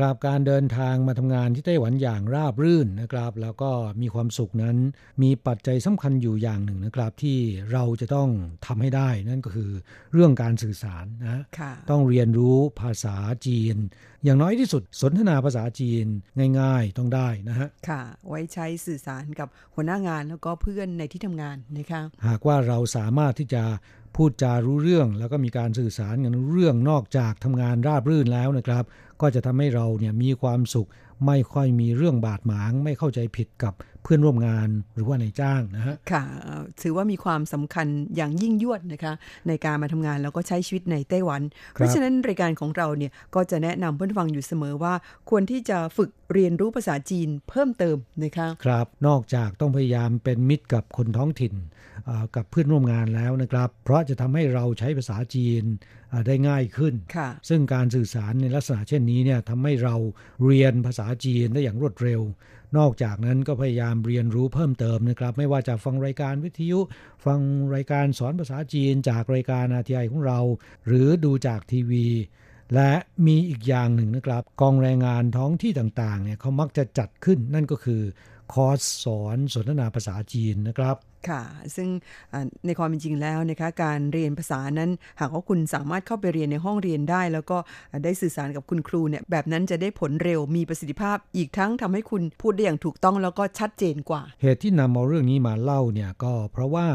ครับการเดินทางมาทำงานที่ไต้หวันอย่างราบรื่นนะครับ แล้วก็มีความสุขนั้น มีปัจจัยสำคัญอยู่อย่างหนึ่งนะครับ ที่เราจะต้องทำให้ได้นั่นก็คือเรื่องการสื่อสารนะค่ะต้องเรียนรู้ภาษาจีน อย่างน้อยที่สุดสนทนาภาษาจีนง่ายๆต้องได้นะฮะค่ะ ไว้ใช้สื่อสารกับหัวหน้างานแล้วก็เพื่อนในที่ทำงานนะคะหากว่าเราสามารถที่จะพูดจารู้เรื่องแล้วก็มีการสื่อสารกันรู้เรื่องนอกจากทำงานราบรื่นแล้วนะครับ ก็จะทำให้เราเนี่ยมีความสุข ไม่ค่อยมีเรื่องบาดหมาง ไม่เข้าใจผิดกับเพื่อนร่วมงานหรือว่านายจ้างนะฮะค่ะเอ่อถือว่ามีความสำคัญอย่างยิ่งยวดนะคะ ในการมาทำงานแล้วก็ใช้ชีวิตในไต้หวัน เพราะฉะนั้นรายการของเราเนี่ยก็จะแนะนำเพื่อนฟังอยู่เสมอว่า ควรที่จะฝึกเรียนรู้ภาษาจีนเพิ่มเติมนะคะครับ นอกจากต้องพยายามเป็นมิตรกับคนท้องถิ่นเอ่อกับเพื่อนร่วมงานแล้วนะครับ เพราะจะทำให้เราใช้ภาษาจีนเอ่อได้ง่ายขึ้นค่ะซึ่งการสื่อสารในลักษณะเช่นนี้เนี่ยทำให้เราเรียนภาษาจีนได้อย่างรวดเร็ว นอกจากนั้นก็พยายามเรียนรู้เพิ่มเติมนะครับ ไม่ว่าจะฟังรายการวิทยุ ฟังรายการสอนภาษาจีนจากรายการอาทีไอของเรา หรือดูจากทีวี และมีอีกอย่างหนึ่งนะครับกองแรงงานท้องที่ต่างๆเนี่ยเขามักจะจัดขึ้นนั่นก็คือคอร์สสอนสนทนาภาษาจีนนะครับ ค่ะ ซึ่งในความเป็นจริงแล้วนะคะการเรียนภาษานั้นหากว่าคุณสามารถเข้าไปเรียนในห้องเรียนได้ แล้วก็ได้สื่อสารกับคุณครูเนี่ยแบบนั้นจะได้ผลเร็วมีประสิทธิภาพ อีกทั้งทำให้คุณพูดได้อย่างถูกต้องแล้วก็ชัดเจนกว่า เหตุที่นำเอาเรื่องนี้มาเล่าเนี่ยก็เพราะว่า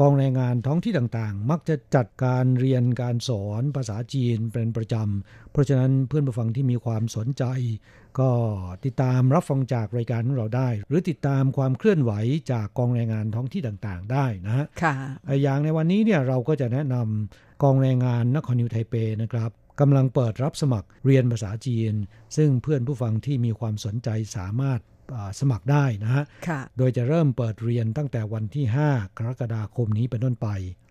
กองแรงงานท้องที่ต่างๆ มักจะจัดการเรียนการสอนภาษาจีนเป็นประจำ เพราะฉะนั้นเพื่อนผู้ฟังที่มีความสนใจ ก็ติดตามรับฟังจากรายการของเราได้ หรือติดตามความเคลื่อนไหวจากกองแรงงานท้องที่ต่างๆ ได้นะฮะค่ะอย่างในวันนี้เนี่ยเราก็จะแนะนำกองแรงงานนครนิวไทเปนะครับกำลังเปิดรับสมัครเรียนภาษาจีน ซึ่งเพื่อนผู้ฟังที่มีความสนใจสามารถอ่า สมัครได้นะฮะค่ะโดยจะเริ่มเปิดเรียนตั้งแต่วันที่ 5 กรกฎาคมนี้เป็นต้นไป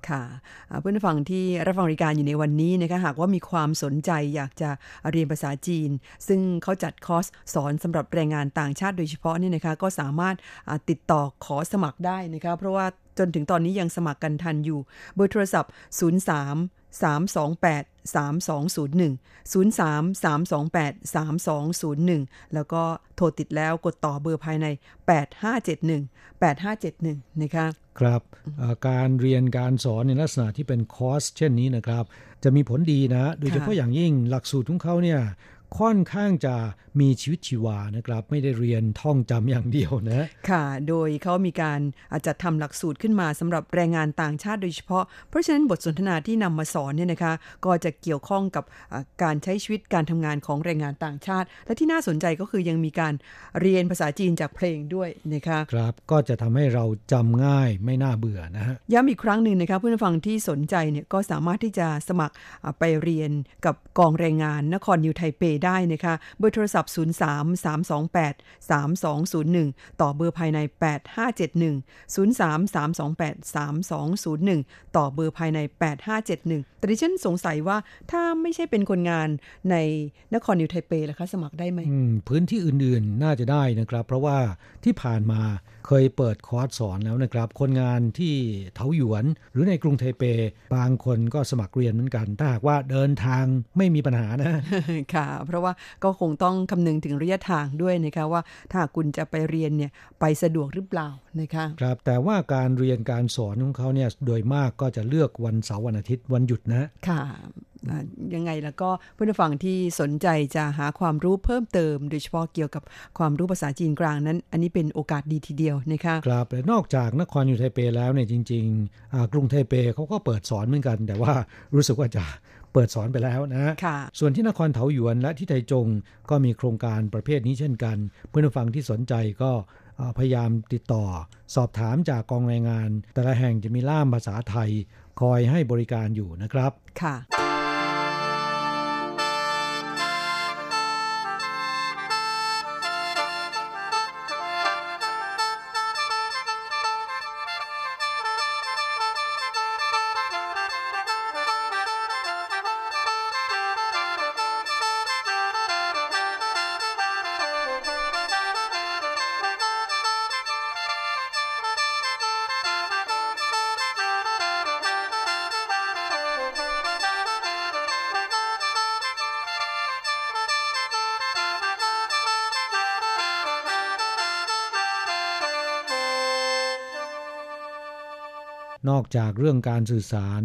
ค่ะอ่าเพื่อนผู้ฟังที่รับฟังรายการอยู่ในวันนี้นะคะหากว่ามีความสนใจอยากจะเรียนภาษาจีน ซึ่งเขาจัดคอร์สสอนสำหรับแรงงานต่างชาติโดยเฉพาะเนี่ยนะคะก็สามารถอ่าติดต่อขอสมัครได้นะคะเพราะว่าจนถึงตอนนี้ยังสมัครกันทันอยู่ เบอร์โทรศัพท์ 03 328 3201 03 328 3201 แล้วก็โทรติดแล้วกดต่อเบอร์ภายใน 8571 8571 นะคะ ครับการเรียนการสอนในลักษณะที่เป็นคอร์สเช่นนี้นะครับ จะมีผลดีนะ โดยเฉพาะอย่างยิ่งหลักสูตรของเขาเนี่ย ค่อนข้างจะมีชีวิตชีวานะครับ ไม่ได้เรียนท่องจำอย่างเดียวนะ ค่ะ โดยเขามีการอาจจะทำหลักสูตรขึ้นมาสำหรับแรงงานต่างชาติโดยเฉพาะ เพราะฉะนั้นบทสนทนาที่นำมาสอนเนี่ยนะคะ ก็จะเกี่ยวข้องกับอ่าการใช้ชีวิตการทำงานของแรงงานต่างชาติ และที่น่าสนใจก็คือยังมีการเรียนภาษาจีนจากเพลงด้วยนะคะครับก็จะทำให้เราจำง่ายไม่น่าเบื่อนะฮะย้ำอีกครั้งหนึ่งนะคะเพื่อนผู้ฟังที่สนใจเนี่ยก็สามารถที่จะสมัครอ่าไปเรียนกับกองแรงงานนครนิวไทเปได้นะคะเบอร์โทรศัพท์ 0 3 3 2 8 3 2 0 1 ต่อเบอร์ภายใน 8571 0 3 3 2 8 3 2 0 1 ต่อเบอร์ภายใน 8571 แต่ดิฉันสงสัยว่าถ้าไม่ใช่เป็นคนงานในนครนิวไทเปล่ะคะ สมัครได้ไหมอืมพื้นที่อื่นๆน่าจะได้นะครับ เพราะว่าที่ผ่านมาเคยเปิดคอร์สสอนแล้วนะครับ คนงานที่เทาหยวน หรือในกรุงไทเป บางคนก็สมัครเรียนเหมือนกัน ถ้าหากว่าเดินทางไม่มีปัญหานะ ค่ะเพราะว่าก็คงต้องคำนึงถึงระยะทางด้วยนะคะว่าถ้าหากคุณจะไปเรียนเนี่ยไปสะดวกหรือเปล่านะคะครับแต่ว่าการเรียนการสอนของเขาเนี่ยโดยมากก็จะเลือกวันเสาร์วันอาทิตย์วันหยุดนะค่ะอ่ายังไงแล้วก็เพื่อนผู้ฟังที่สนใจจะหาความรู้เพิ่มเติม โดยเฉพาะเกี่ยวกับความรู้ภาษาจีนกลางนั้น อันนี้เป็นโอกาสดีทีเดียวนะคะครับแต่นอกจากนครอยู่ไทเปแล้วเนี่ยจริงๆอ่ากรุงไทเปเขาก็เปิดสอนเหมือนกัน แต่ว่ารู้สึกว่าจะ เปิดสอนไปแล้วนะค่ะส่วนที่นครเถาหยวนและที่ไทจงก็มีโครงการประเภทนี้เช่นกัน เพื่อนผู้ฟังที่สนใจก็เอ่อพยายามติดต่อ สอบถามจากกองแรงงาน แต่ละแห่งจะมีล่ามภาษาไทย คอยให้บริการอยู่นะครับ ค่ะ「 จากเรื่องการสื่อสาร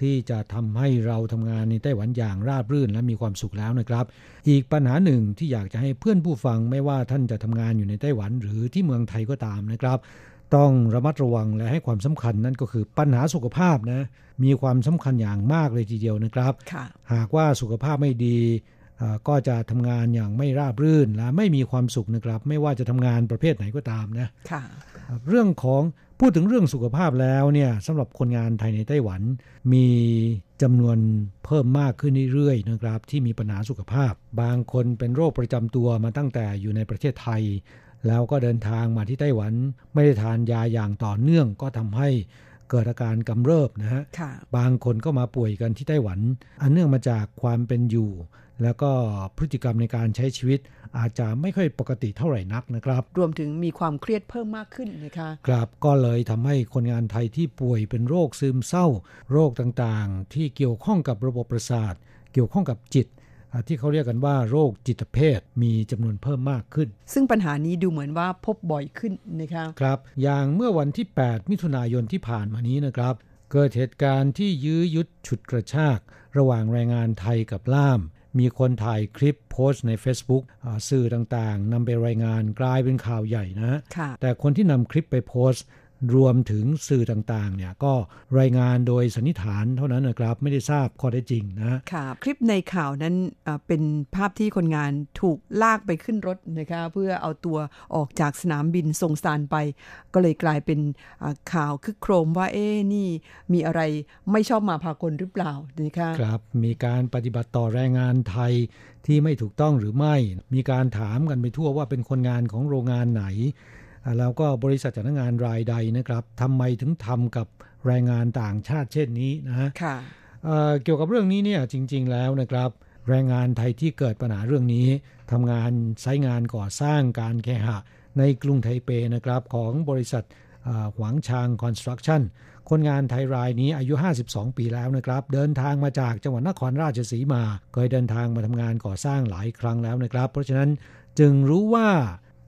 ที่จะทำให้เราทำงานในไต้หวันอย่างราบรื่นและมีความสุขแล้วนะครับ อีกปัญหาหนึ่งที่อยากจะให้เพื่อนผู้ฟังไม่ว่าท่านจะทำงานอยู่ในไต้หวันหรือที่เมืองไทยก็ตามนะครับ ต้องระมัดระวังและให้ความสำคัญนั่นก็คือปัญหาสุขภาพนะมีความสำคัญอย่างมากเลยทีเดียวนะครับค่ะหากว่าสุขภาพไม่ดีเอ่อก็จะทำงานอย่างไม่ราบรื่นและไม่มีความสุขนะครับ ไม่ว่าจะทำงานประเภทไหนก็ตามนะค่ะเรื่องของ พูดถึงเรื่องสุขภาพแล้วเนี่ยสำหรับคนงานไทยในไต้หวัน มีจำนวนเพิ่มมากขึ้นเรื่อยๆนะครับ ที่มีปัญหาสุขภาพ บางคนเป็นโรคประจำตัวมาตั้งแต่อยู่ในประเทศไทย แล้วก็เดินทางมาที่ไต้หวัน ไม่ได้ทานยาอย่างต่อเนื่องก็ทำให้ เกิดอาการกำเริบนะฮะค่ะบางคนก็มาป่วยกันที่ไต้หวัน อันเนื่องมาจากความเป็นอยู่ แล้วก็พฤติกรรมในการใช้ชีวิต อาจจะไม่ค่อยปกติเท่าไหร่นักนะครับ รวมถึงมีความเครียดเพิ่มมากขึ้นนะคะครับก็เลยทำให้คนงานไทยที่ป่วยเป็นโรคซึมเศร้า โรคต่างๆ ที่เกี่ยวข้องกับระบบประสาท เกี่ยวข้องกับจิตอ่า ที่เขาเรียกกันว่าโรคจิตเภทมีจำนวนเพิ่มมากขึ้น ซึ่งปัญหานี้ดูเหมือนว่าพบบ่อยขึ้นนะคะครับ อย่างเมื่อวันที่ 8 มิถุนายนที่ผ่านมานี้นะครับ เกิดเหตุการณ์ที่ยื้อยุดฉุดกระชาก ระหว่างแรงงานไทยกับล่าม มีคนถ่ายคลิปโพสต์ใน Facebook อ่าสื่อต่างๆนำไปรายงานกลายเป็นข่าวใหญ่นะค่ะแต่คนที่นำคลิปไปโพสต์ รวมถึงสื่อต่างๆเนี่ยก็รายงานโดยสันนิษฐานเท่านั้นนะครับ ไม่ได้ทราบข้อเท็จจริงนะค่ะ คลิปในข่าวนั้นอ่าเป็นภาพที่คนงานถูกลากไปขึ้นรถนะคะเพื่อเอาตัวออกจากสนามบินส่งสารไป ก็เลยกลายเป็นอ่าข่าวคึกโครมว่าเอ๊ะนี่มีอะไรไม่ชอบมาพากลหรือเปล่านะคะครับมีการปฏิบัติต่อแรงงานไทยที่ไม่ถูกต้องหรือไม่ มีการถามกันไปทั่วว่าเป็นคนงานของโรงงานไหนอ่า แล้วก็บริษัทจ้างงานรายใดนะครับทำไมถึงทำกับแรงงานต่างชาติเช่นนี้นะฮะค่ะเอ่อเกี่ยวกับเรื่องนี้เนี่ยจริง ๆแล้วนะครับ แรงงานไทยที่เกิดปัญหาเรื่องนี้ทำงานไซต์งานก่อสร้างการแคหะ ในกรุงไทเปนะครับของบริษัทอ่าหวังชางคอนสตรักชั่นคนงานไทยรายนี้อายุ 52 ปีแล้วนะครับ เดินทางมาจากจังหวัดนครราชสีมา เคยเดินทางมาทำงานก่อสร้างหลายครั้งแล้วนะครับ เพราะฉะนั้นจึงรู้ว่า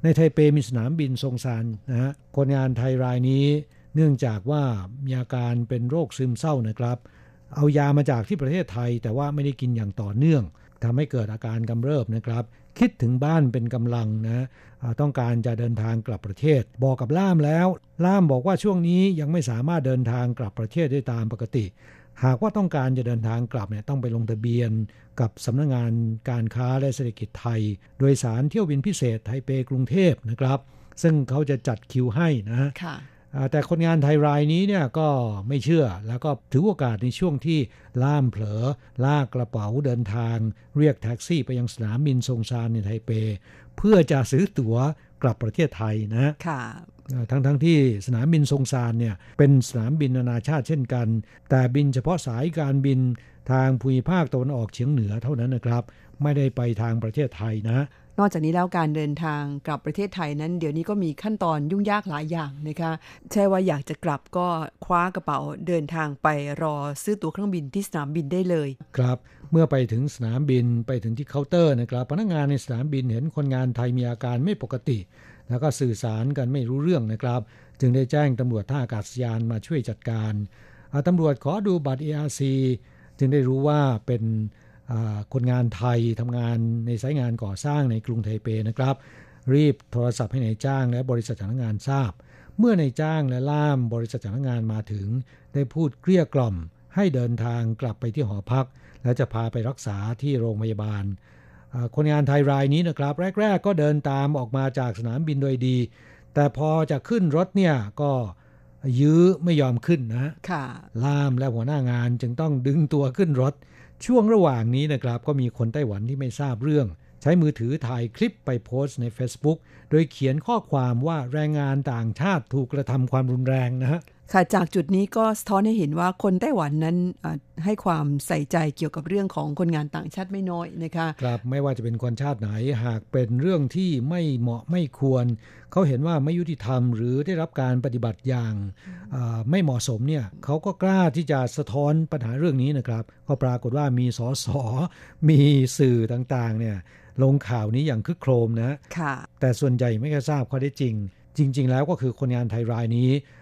ในไทเปมีสนามบินทรงซานนะฮะคนงานไทยรายนี้ เนื่องจากว่ามีอาการเป็นโรคซึมเศร้านะครับ เอายามาจากที่ประเทศไทย แต่ว่าไม่ได้กินอย่างต่อเนื่องทำให้เกิดอาการกำเริบนะครับ คิดถึงบ้านเป็นกำลังนะต้องการจะเดินทางกลับประเทศ บอกกับล่ามแล้ว ล่ามบอกว่าช่วงนี้ยังไม่สามารถเดินทางกลับประเทศได้ตามปกติ หากว่าต้องการจะเดินทางกลับเนี่ยต้องไปลงทะเบียนกับสำนักงงานการค้าและเศรษฐกิจไทย โดยสารเที่ยวบินพิเศษไทเปกรุงเทพนะครับ ซึ่งเขาจะจัดคิวให้นะฮะค่ะอ่าแต่คนงานไทยรายนี้เนี่ยก็ไม่เชื่อแล้วก็ถือโอกาสในช่วงที่ล่ามเผลอ ลากกระเป๋าเดินทาง เรียกแท็กซี่ไปยังสนามบินซงซานในไทเป เพื่อจะซื้อตั๋วกลับประเทศไทยนะค่ะอ่า ทั้งทั้งที่สนามบินซงซานเนี่ยเป็นสนามบินนานาชาติเช่นกัน แต่บินเฉพาะสายการบินทางภูมิภาคตะวันออกเฉียงเหนือเท่านั้นนะครับ ไม่ได้ไปทางประเทศไทยนะนอกจากนี้แล้วการเดินทางกลับประเทศไทยนั้น เดี๋ยวนี้ก็มีขั้นตอนยุ่งยากหลายอย่างนะคะใช่ว่าอยากจะกลับก็คว้ากระเป๋าเดินทางไปรอซื้อตั๋วเครื่องบินที่สนามบินได้เลย ครับ เมื่อไปถึงสนามบินไปถึงที่เคาน์เตอร์นะครับ พนักงานในสนามบินเห็นคนงานไทยมีอาการไม่ปกติ แล้วก็สื่อสารกันไม่รู้เรื่องนะครับ จึงได้แจ้งตำรวจท่าอากาศยานมาช่วยจัดการตำรวจขอดูบัตร ARC จึงได้รู้ว่าเป็นคนงานไทยทำงานในสายงานก่อสร้างในกรุงไทเปนะครับ รีบโทรศัพท์ให้ในายจ้างและบริษัทจ้างงานทราบ เมื่อนายจ้างและล่ามบริษัทจ้างงานมาถึง ได้พูดเกลี้ยกล่อม ให้เดินทางกลับไปที่หอพัก และจะพาไปรักษาที่โรงพยาบาล คนงานไทยรายนี้นะครับ แรก ๆ ก็เดินตามออกมาจากสนามบินโดยดี แต่พอจะขึ้นรถเนี่ยก็ยื้อไม่ยอมขึ้นนะค่ะล่ามและหัวหน้างานจึงต้องดึงตัวขึ้นรถ ช่วงระหว่างนี้นะครับ ก็มีคนไต้หวันที่ไม่ทราบเรื่อง ใช้มือถือถ่ายคลิปไปโพสต์ใน Facebook โดยเขียนข้อความว่าแรงงานต่างชาติถูกกระทำความรุนแรงนะฮะ ค่ะจากจุดนี้ก็สะท้อนให้เห็นว่าคนไต้หวันนั้นอ่าให้ความใส่ใจเกี่ยวกับเรื่องของคนงานต่างชาติไม่น้อยนะคะครับไม่ว่าจะเป็นคนชาติไหนหากเป็นเรื่องที่ไม่เหมาะไม่ควร เขาเห็นว่าไม่ยุติธรรม หรือได้รับการปฏิบัติอย่างอ่าไม่เหมาะสมเนี่ยเขาก็กล้าที่จะสะท้อนปัญหาเรื่องนี้นะครับก็ปรากฏว่ามีสสมีสื่อต่างๆเนี่ยลงข่าวนี้อย่างคึกโครมนะค่ะแต่ส่วนใหญ่ไม่เคยทราบข้อได้จริง จริง ๆ แล้วก็คือคนงานไทยรายนี้อ่า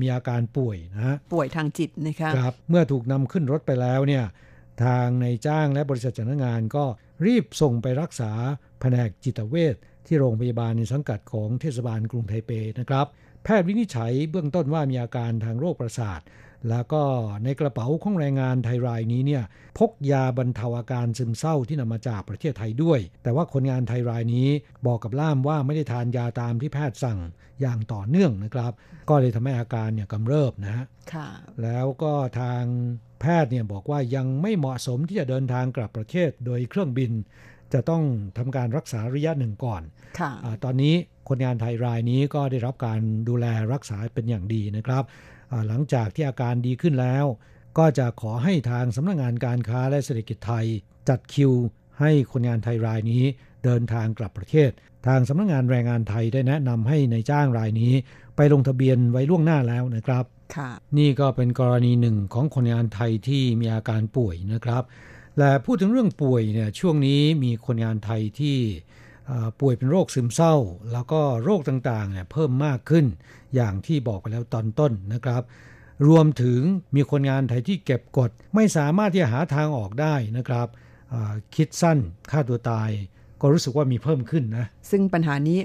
มีอาการป่วยนะฮะป่วยทางจิตนะคะครับเมื่อถูกนำขึ้นรถไปแล้วเนี่ยทางในายจ้างและบริษัทจ้างงานก็รีบส่งไปรักษาแผนกจิตเวชที่โรงพยาบาลในสังกัดของเทศบาลกรุงไทเปนะครับ แพทย์วินิจฉัยเบื้องต้นว่ามีอาการทางโรคประสาท แล้วก็ในกระเป๋าของแรงงานไทยรายนี้เนี่ยพกยาบรรเทาอาการซึมเศร้าที่นำมาจากประเทศไทยด้วย แต่ว่าคนงานไทยรายนี้บอกกับล่ามว่าไม่ได้ทานยาตามที่แพทย์สั่งอย่างต่อเนื่องนะครับ ก็เลยทำให้อาการเนี่ยกำเริบนะฮะค่ะแล้วก็ทางแพทย์เนี่ยบอกว่ายังไม่เหมาะสมที่จะเดินทางกลับประเทศโดยเครื่องบิน จะต้องทำการรักษาระยะหนึ่งก่อนค่ะอาตอนนี้คนงานไทยรายนี้ก็ได้รับการดูแลรักษาเป็นอย่างดีนะครับอ่า หลังจากที่อาการดีขึ้นแล้ว ก็จะขอให้ทางสำนักงานการค้าและเศรษฐกิจไทย จัดคิวให้คนงานไทยรายนี้เดินทางกลับประเทศ ทางสำนักงานแรงงานไทยได้แนะนำให้ในายจ้างรายนี้ ไปลงทะเบียนไว้ล่วงหน้าแล้วนะครับค่ะนี่ก็เป็นกรณีหนึ่งของคนงานไทยที่มีอาการป่วยนะครับ และพูดถึงเรื่องป่วยเนี่ยช่วงนี้มีคนงานไทยที่เอ่อ ป่วยเป็นโรคซึมเศร้า แล้วก็โรคต่างๆเนี่ยเพิ่มมากขึ้น อย่างที่บอกไปแล้วตอนต้นนะครับ รวมถึงมีคนงานไทยที่เก็บกด ไม่สามารถที่จะหาทางออกได้นะครับอ่าคิดสั้นฆ่าตัวตาย ก็รู้สึกว่ามีเพิ่มขึ้นนะ ซึ่งปัญหานี้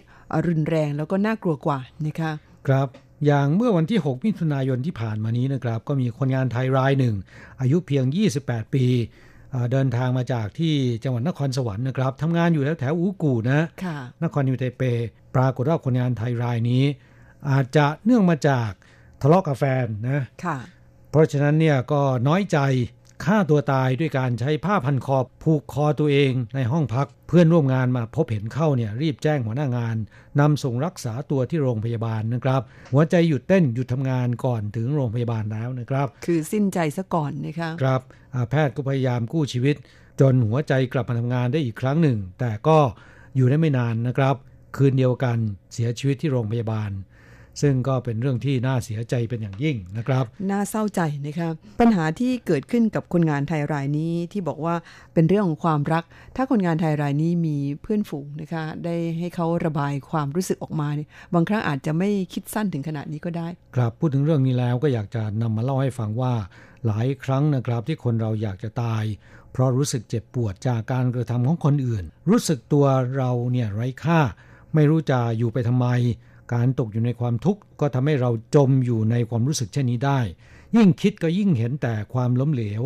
รุนแรงแล้วก็น่ากลัวกว่านะคะครับอย่างเมื่อวันที่ 6 มิถุนายนที่ผ่านมานี้นะครับ ก็มีคนงานไทยรายหนึ่ง อายุเพียง 28 ปีอ่า เดินทางมาจากที่จังหวัดนครสวรรค์นะครับทำงานอยู่แถวแถวอูกูนะค่ะนครนิวไทเป ปรากฏว่าคนงานไทยรายนี้ อาจจะเนื่องมาจากทะเลาะกับแฟนนะค่ะเพราะฉะนั้นเนี่ยก็น้อยใจ ฆ่าตัวตายด้วยการใช้ผ้าพันคอผูกคอตัวเองในห้องพัก เพื่อนร่วมงานมาพบเห็นเข้าเนี่ยรีบแจ้งหัวหน้างานนำส่งรักษาตัวที่โรงพยาบาลนะครับ หัวใจหยุดเต้นหยุดทำงานก่อนถึงโรงพยาบาลแล้วนะครับ คือสิ้นใจซะก่อนนะคะครับอ่าแพทย์ก็พยายามกู้ชีวิต จนหัวใจกลับมาทำงานได้อีกครั้งหนึ่ง แต่ก็อยู่ได้ไม่นานนะครับ คืนเดียวกันเสียชีวิตที่โรงพยาบาล ซึ่งก็เป็นเรื่องที่น่าเสียใจเป็นอย่างยิ่งนะครับ น่าเศร้าใจนะคะปัญหาที่เกิดขึ้นกับคนงานไทยรายนี้ที่บอกว่าเป็นเรื่องของความรัก ถ้าคนงานไทยรายนี้มีเพื่อนฝูงนะคะ ได้ให้เขาระบายความรู้สึกออกมาเนี่ยบางครั้งอาจจะไม่คิดสั้นถึงขนาดนี้ก็ได้ ครับพูดถึงเรื่องนี้แล้วก็อยากจะนำมาเล่าให้ฟังว่า หลายครั้งนะครับที่คนเราอยากจะตาย เพราะรู้สึกเจ็บปวดจากการกระทำของคนอื่น รู้สึกตัวเราเนี่ยไร้ค่า ไม่รู้จะอยู่ไปทำไม การตกอยู่ในความทุกข์ก็ทำให้เราจมอยู่ในความรู้สึกเช่นนี้ได้ ยิ่งคิดก็ยิ่งเห็นแต่ความล้มเหลว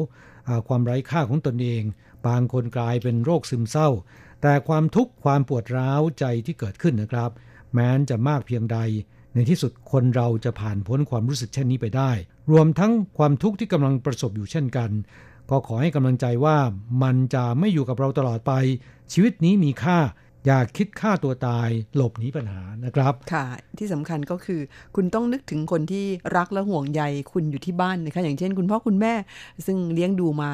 ความไร้ค่าของตนเอง บางคนกลายเป็นโรคซึมเศร้า แต่ความทุกข์ความปวดร้าวใจที่เกิดขึ้นนะครับ แม้นจะมากเพียงใด ในที่สุดคนเราจะผ่านพ้นความรู้สึกเช่นนี้ไปได้ รวมทั้งความทุกข์ที่กำลังประสบอยู่เช่นกัน ก็ขอให้กำลังใจว่ามันจะไม่อยู่กับเราตลอดไป ชีวิตนี้มีค่า อย่าคิดฆ่าตัวตายหลบหนีปัญหานะครับ ค่ะ ที่สำคัญก็คือ คุณต้องนึกถึงคนที่รักและห่วงใยคุณอยู่ที่บ้านนะคะอย่างเช่น คุณพ่อคุณแม่ ซึ่งเลี้ยงดูมา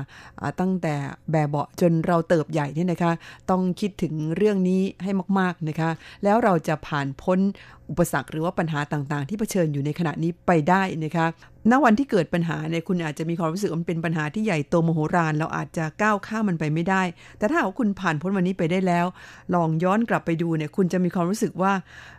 ตั้งแต่แบบเบาะจนเราเติบใหญ่เนี่ยนะคะ ต้องคิดถึงเรื่องนี้ให้มาก ๆนะคะ แล้วเราจะผ่านพ้น อุปสรรคหรือว่าปัญหาต่างๆ ที่เผชิญอยู่ในขณะนี้ไปได้นะคะณวันที่เกิดปัญหาเนี่ยคุณอาจจะมีความรู้สึกมันเป็นปัญหาที่ใหญ่โตมโหฬารเราอาจจะก้าวข้ามมันไปไม่ได้ แต่ถ้าหากว่าคุณผ่านพ้นวันนี้ไปได้แล้ว ลองย้อนกลับไปดูเนี่ยคุณจะมีความรู้สึกว่า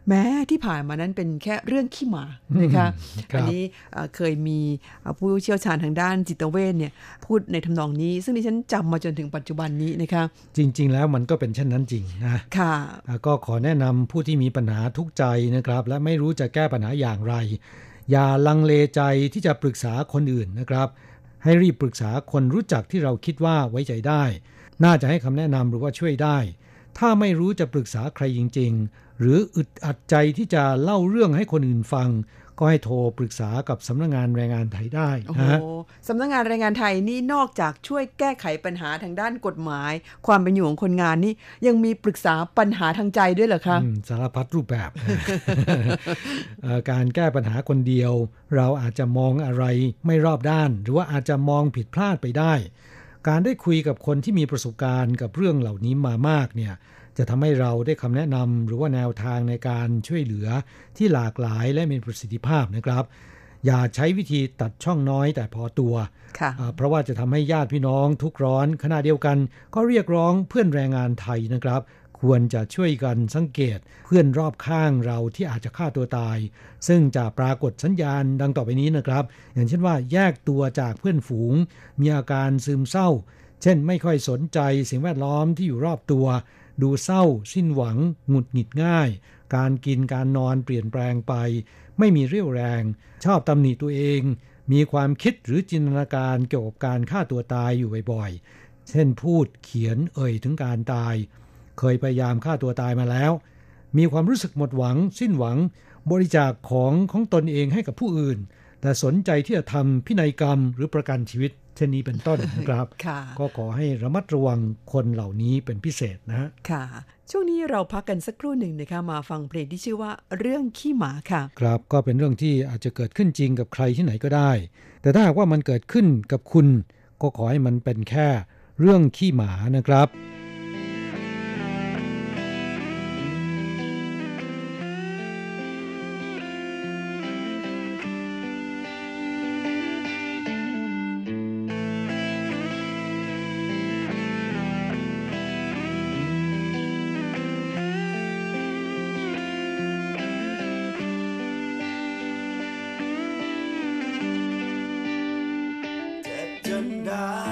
แม้ที่ผ่านมานั้นเป็นแค่เรื่องขี้หมานะคะครับอันนี้เอ่อเคยมีเอ่อผู้เชี่ยวชาญทางด้านจิตเวชเนี่ยพูดในทำนองนี้ ซึ่งดิฉันจำมาจนถึงปัจจุบันนี้นะคะจริง ๆ แล้วมันก็เป็นเช่นนั้นจริงนะค่ะอ่าก็ขอแนะนำผู้ที่มีปัญหาทุกข์ใจนะครับ และไม่รู้จะแก้ปัญหาอย่างไร อย่าลังเลใจที่จะปรึกษาคนอื่นนะครับ ให้รีบปรึกษาคนรู้จักที่เราคิดว่าไว้ใจได้ น่าจะให้คำแนะนำหรือว่าช่วยได้ ถ้าไม่รู้จะปรึกษาใครจริงๆ หรืออึดอัดใจที่จะเล่าเรื่องให้คนอื่นฟัง ก็ให้โทรปรึกษากับสำนักงานแรงงานไทยได้โอ้โหนะฮะสำนักงานแรงงานไทยนี่นอกจากช่วยแก้ไขปัญหาทางด้านกฎหมาย ความเป็นอยู่ของคนงานนี่ยังมีปรึกษาปัญหาทางใจด้วยเหรอคะอืมสารพัดรูปแบบเอ่อการแก้ปัญหาคนเดียว เราอาจจะมองอะไรไม่รอบด้าน หรือว่าอาจจะมองผิดพลาดไปได้ การได้คุยกับคนที่มีประสบการณ์กับเรื่องเหล่านี้มามากเนี่ย จะทำให้เราได้คำแนะนำหรือว่าแนวทางในการช่วยเหลือที่หลากหลายและมีประสิทธิภาพนะครับ อย่าใช้วิธีตัดช่องน้อยแต่พอตัวค่ะอ่าเพราะว่าจะทำให้ญาติพี่น้องทุกข์ร้อนขณะเดียวกัน ก็เรียกร้องเพื่อนแรงงานไทยนะครับคควรจะช่วยกันสังเกตเพื่อนรอบข้างเราที่อาจจะฆ่าตัวตาย ซึ่งจะปรากฏสัญญาณดังต่อไปนี้นะครับ อย่างเช่นว่าแยกตัวจากเพื่อนฝูง มีอาการซึมเศร้าเช่นไม่ค่อยสนใจสิ่งแวดล้อมที่อยู่รอบตัว ดูเศร้า สิ้นหวัง หงุดหงิดง่าย การกินการนอนเปลี่ยนแปลงไป ไม่มีเรี่ยวแรง ชอบตำหนิตัวเอง มีความคิดหรือจินตนาการเกี่ยวกับการฆ่าตัวตายอยู่บ่อยๆ เช่นพูดเขียนเอ่ยถึงการตาย เคยพยายามฆ่าตัวตายมาแล้ว มีความรู้สึกหมดหวัง สิ้นหวัง บริจาคของของตนเองให้กับผู้อื่น แต่สนใจที่จะทำพินัยกรรมหรือประกันชีวิต เช่นนี้เป็นต้นนะครับค่ะก็ขอให้ระมัดระวังคนเหล่านี้เป็นพิเศษนะฮะค่ะช่วงนี้เราพักกันสักครู่หนึ่งนะคะมาฟังเพลงที่ชื่อว่าเรื่องขี้หมาค่ะ ครับก็เป็นเรื่องที่อาจจะเกิดขึ้นจริงกับใครที่ไหนก็ได้ แต่ถ้าหากว่ามันเกิดขึ้นกับคุณ ก็ขอให้มันเป็นแค่เรื่องขี้หมานะครับ จ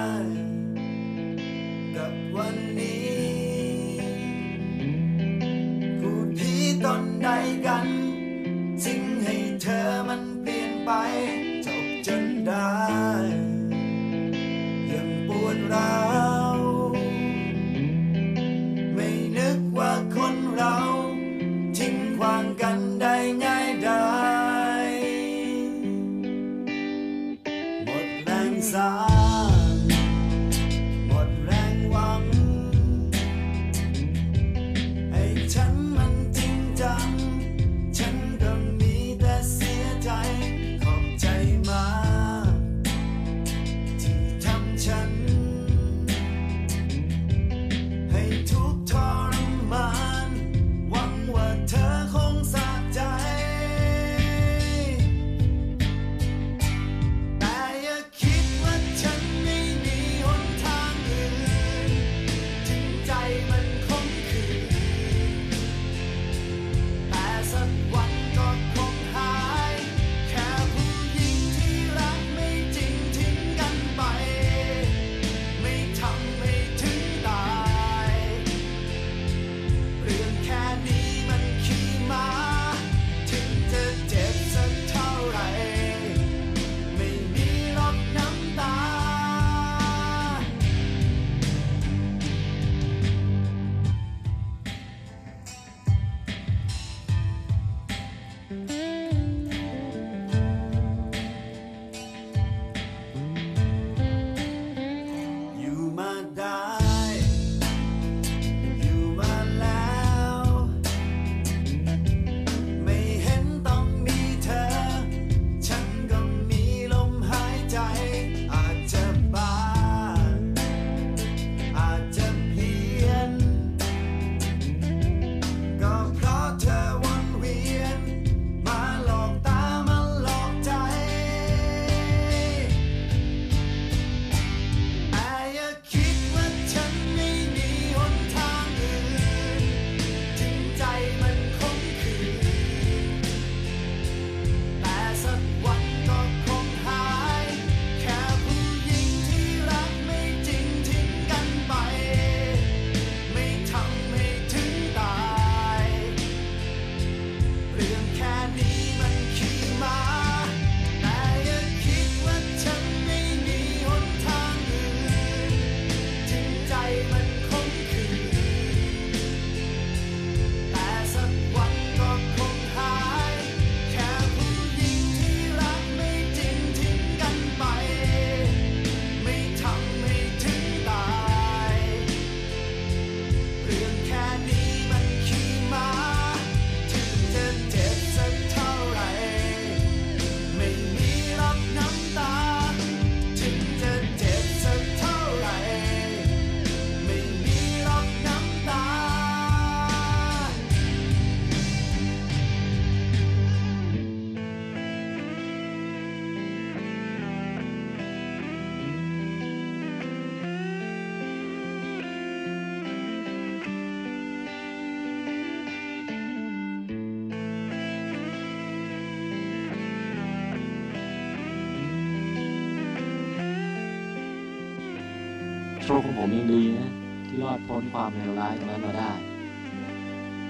รกของผมยังดีนะที่รอดพ้นความเลวร้ายตรงนั้นมาได้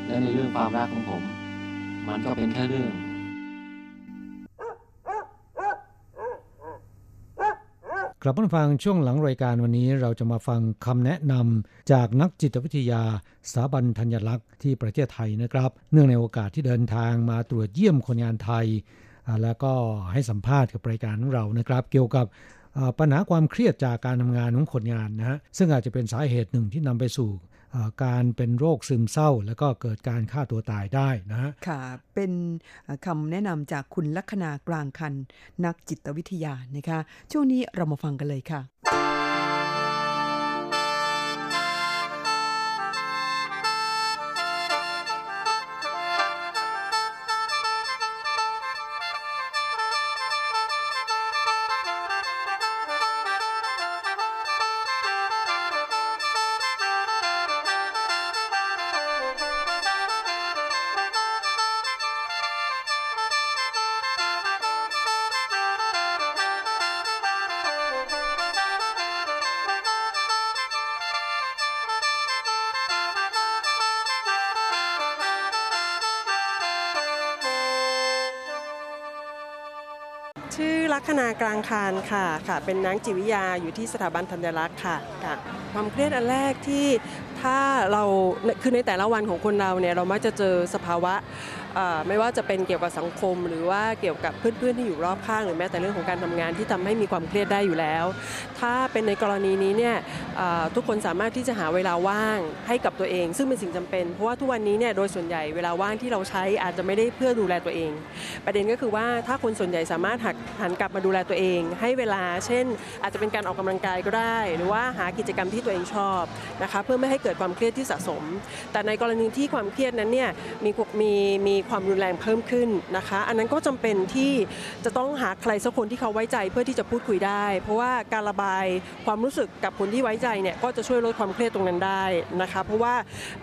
และในเรื่องความรักของผม มันก็เป็นแค่เรื่องกลับมาฟังช่วงหลังรายการวันนี้เราจะมาฟังคำแนะนำจากนักจิตวิทยาสถาบันธัญลักษณ์ที่ประเทศไทยนะครับ เนื่องในโอกาสที่เดินทางมาตรวจเยี่ยมคนงานไทย แล้วก็ให้สัมภาษณ์กับรายการของเรานะครับ เกี่ยวกับ ปัญหาความเครียดจากการทำงานของคนงานนะฮะซึ่งอาจจะเป็นสาเหตุหนึ่งที่นำไปสู่การเป็นโรคซึมเศร้า แล้วก็เกิดการฆ่าตัวตายได้นะฮะค่ะ เป็นคำแนะนำจากคุณลัคนากลางคัน นักจิตวิทยานะคะ ช่วงนี้เรามาฟังกันเลยค่ะ เป็นนักจิตวิทยาอยู่ที่สถาบันธัญรักษ์ค่ะค่ะ ความเครียดอันแรกที่ถ้าเราคือในแต่ละวันของคนเราเนี่ยเรามักจะเจอสภาวะ ไม่ว่าจะเป็นเกี่ยวกับสังคม หรือว่าเกี่ยวกับเพื่อนๆที่อยู่รอบข้างหรือแม้แต่เรื่องของการทำงานที่ทำให้มีความเครียดได้อยู่แล้ว ถ้าเป็นในกรณีนี้เนี่ยทุกคนสามารถที่จะหาเวลาว่างให้กับตัวเอง ซึ่งเป็นสิ่งจำเป็น เพราะว่าทุกวันนี้เนี่ยโดยส่วนใหญ่เวลาว่างที่เราใช้อาจจะไม่ได้เพื่อดูแลตัวเอง ประเด็นก็คือว่าถ้าคนส่วนใหญ่สามารถหักหันกลับมาดูแลตัวเอง ให้เวลา เช่น อาจจะเป็นการออกกำลังกายก็ได้ หรือว่าหากิจกรรมที่ตัวเองชอบนะคะเพื่อไม่ให้เกิดความเครียดที่สะสม แต่ในกรณีที่ความเครียดนั้นเนี่ยมีมีมีความรุนแรงเพิ่มขึ้นนะคะ อันนั้นก็จำเป็นที่จะต้องหาใครสักคนที่เขาไว้ใจเพื่อที่จะพูดคุยได้ เพราะว่าการระบายความรู้สึกกับคนที่ไว้ใจเนี่ยก็จะช่วยลดความเครียดตรงนั้นได้นะคะเพราะว่า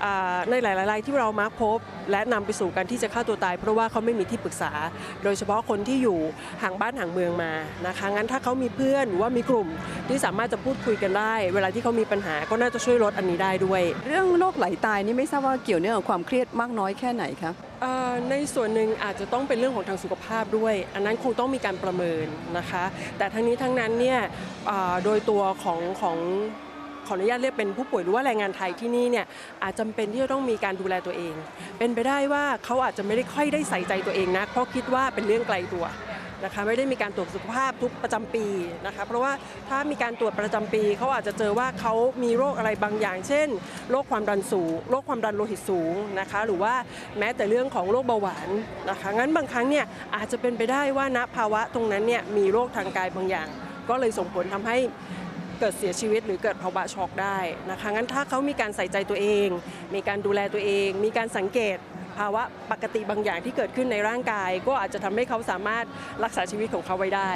อ่าในหลายๆรายที่เรามักพบ และนำไปสู่การที่จะฆ่าตัวตาย เพราะว่าเขาไม่มีที่ปรึกษา โดยเฉพาะคนที่อยู่ห่างบ้านห่างเมืองมานะคะงั้นถ้าเขามีเพื่อนหรือว่ามีกลุ่มที่สามารถจะพูดคุยกันได้ เวลาที่เขามีปัญหาก็น่าจะช่วยลดอันนี้ได้ด้วย เรื่องโรคไหลตายนี่ไม่ทราบว่าเกี่ยวเนื่องกับความเครียดมากน้อยแค่ไหนคะเอ่อในส่วนหนึ่งอาจจะต้องเป็นเรื่องของทางสุขภาพด้วย อันนั้นคงต้องมีการประเมินนะคะ แต่ทั้งนี้ทั้งนั้นเนี่ยโดยตัวของของขออนุญาตเรียกเป็นผู้ป่วยหรือว่าแรงงานไทยที่นี่เนี่ยอาจจำเป็นที่จะต้องมีการดูแลตัวเอง เป็นไปได้ว่าเขาอาจจะไม่ได้ค่อยได้ใส่ใจตัวเองนะเพราะคิดว่าเป็นเรื่องไกลตัว นะคะไม่ได้มีการตรวจสุขภาพทุกประจำปีนะคะเพราะว่าถ้ามีการตรวจประจำปีเขาอาจจะเจอว่าเขามีโรคอะไรบางอย่าง เช่นโรคความดันสูงโรคความดันโลหิตสูงนะคะหรือว่าแม้แต่เรื่องของโรคเบาหวานนะคะงั้นบางครั้งเนี่ยอาจจะเป็นไปได้ว่าณภาวะตรงนั้นเนี่ยมีโรคทางกายบางอย่าง ก็เลยส่งผลทำให้เกิดเสียชีวิตหรือเกิดภาวะช็อกได้นะคะงั้นถ้าเขามีการใส่ใจตัวเอง มีการดูแลตัวเอง มีการสังเกต ภาวะปกติบางอย่างที่เกิดขึ้นในร่างกาย ก็อาจจะทำให้เขาสามารถรักษาชีวิตของเขาไว้ได้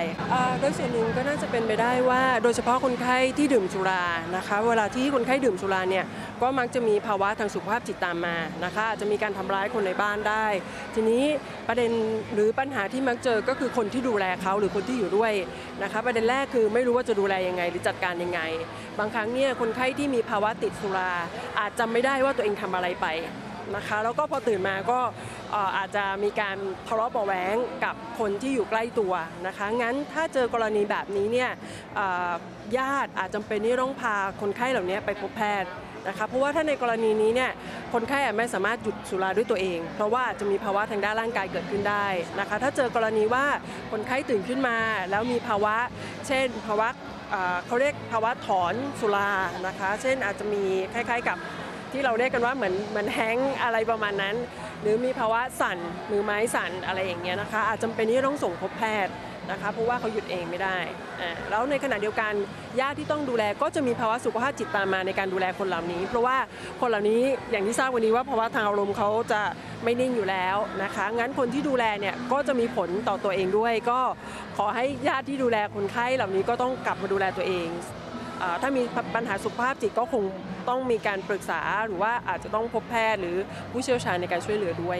โดยส่วนหนึ่งก็น่าจะเป็นไปได้ว่า โดยเฉพาะคนไข้ที่ดื่มสุรานะคะ เวลาที่คนไข้ดื่มสุราเนี่ยก็มักจะมีภาวะทางสุขภาพจิตตามมานะคะอาจจะมีการทำร้ายคนในบ้านได้ ทีนี้ประเด็นหรือปัญหาที่มักเจอก็คือคนที่ดูแลเขาหรือคนที่อยู่ด้วยนะคะประเด็นแรกคือไม่รู้ว่าจะดูแลยังไงหรือจัดการยังไง บางครั้งเนี่ยคนไข้ที่มีภาวะติดสุรา อาจจำไม่ได้ว่าตัวเองทำอะไรไป นะคะ แล้วก็พอตื่นมาก็อาจจะมีการทะเลาะเบาะแว้งกับคนที่อยู่ใกล้ตัวนะคะ งั้นถ้าเจอกรณีแบบนี้เนี่ยญาติอาจจำเป็นที่ต้องพาคนไข้เหล่านี้ไปพบแพทย์นะคะเพราะว่าถ้าในกรณีนี้เนี่ยคนไข้ไม่สามารถหยุดสุราด้วยตัวเอง เพราะว่าจะมีภาวะทางด้านร่างกายเกิดขึ้นได้นะคะ ถ้าเจอกรณีว่าคนไข้ตื่นขึ้นมา แล้วมีภาวะ เช่น ภาวะเขาเรียกภาวะถอนสุรานะคะ เช่นอาจจะมีคล้ายๆกับ ที่เราเรียกกันว่าเหมือนเหมือนแฮงอะไรประมาณนั้น หรือมีภาวะสั่นมือไม้สั่นอะไรอย่างเงี้ยนะคะ อาจจำเป็นที่จะต้องส่งพบแพทย์นะคะเพราะว่าเขาหยุดเองไม่ได้แล้วในขณะเดียวกันญาติที่ต้องดูแลก็จะมีภาวะสุขภาพจิตตามมาในการดูแลคนเหล่านี้ เพราะว่าคนเหล่านี้อย่างที่ทราบวันนี้ว่าภาวะทางอารมณ์เขาจะไม่นิ่งอยู่แล้วนะคะงั้นคนที่ดูแลเนี่ยก็จะมีผลต่อตัวเองด้วย ก็ขอให้ญาติที่ดูแลคนไข้เหล่านี้ก็ต้องกลับมาดูแลตัวเอง ถ้ามีปัญหาสุขภาพจิตก็คงต้องมีการปรึกษาหรือว่าอาจจะต้องพบแพทย์หรือผู้เชี่ยวชาญในการช่วยเหลือด้วย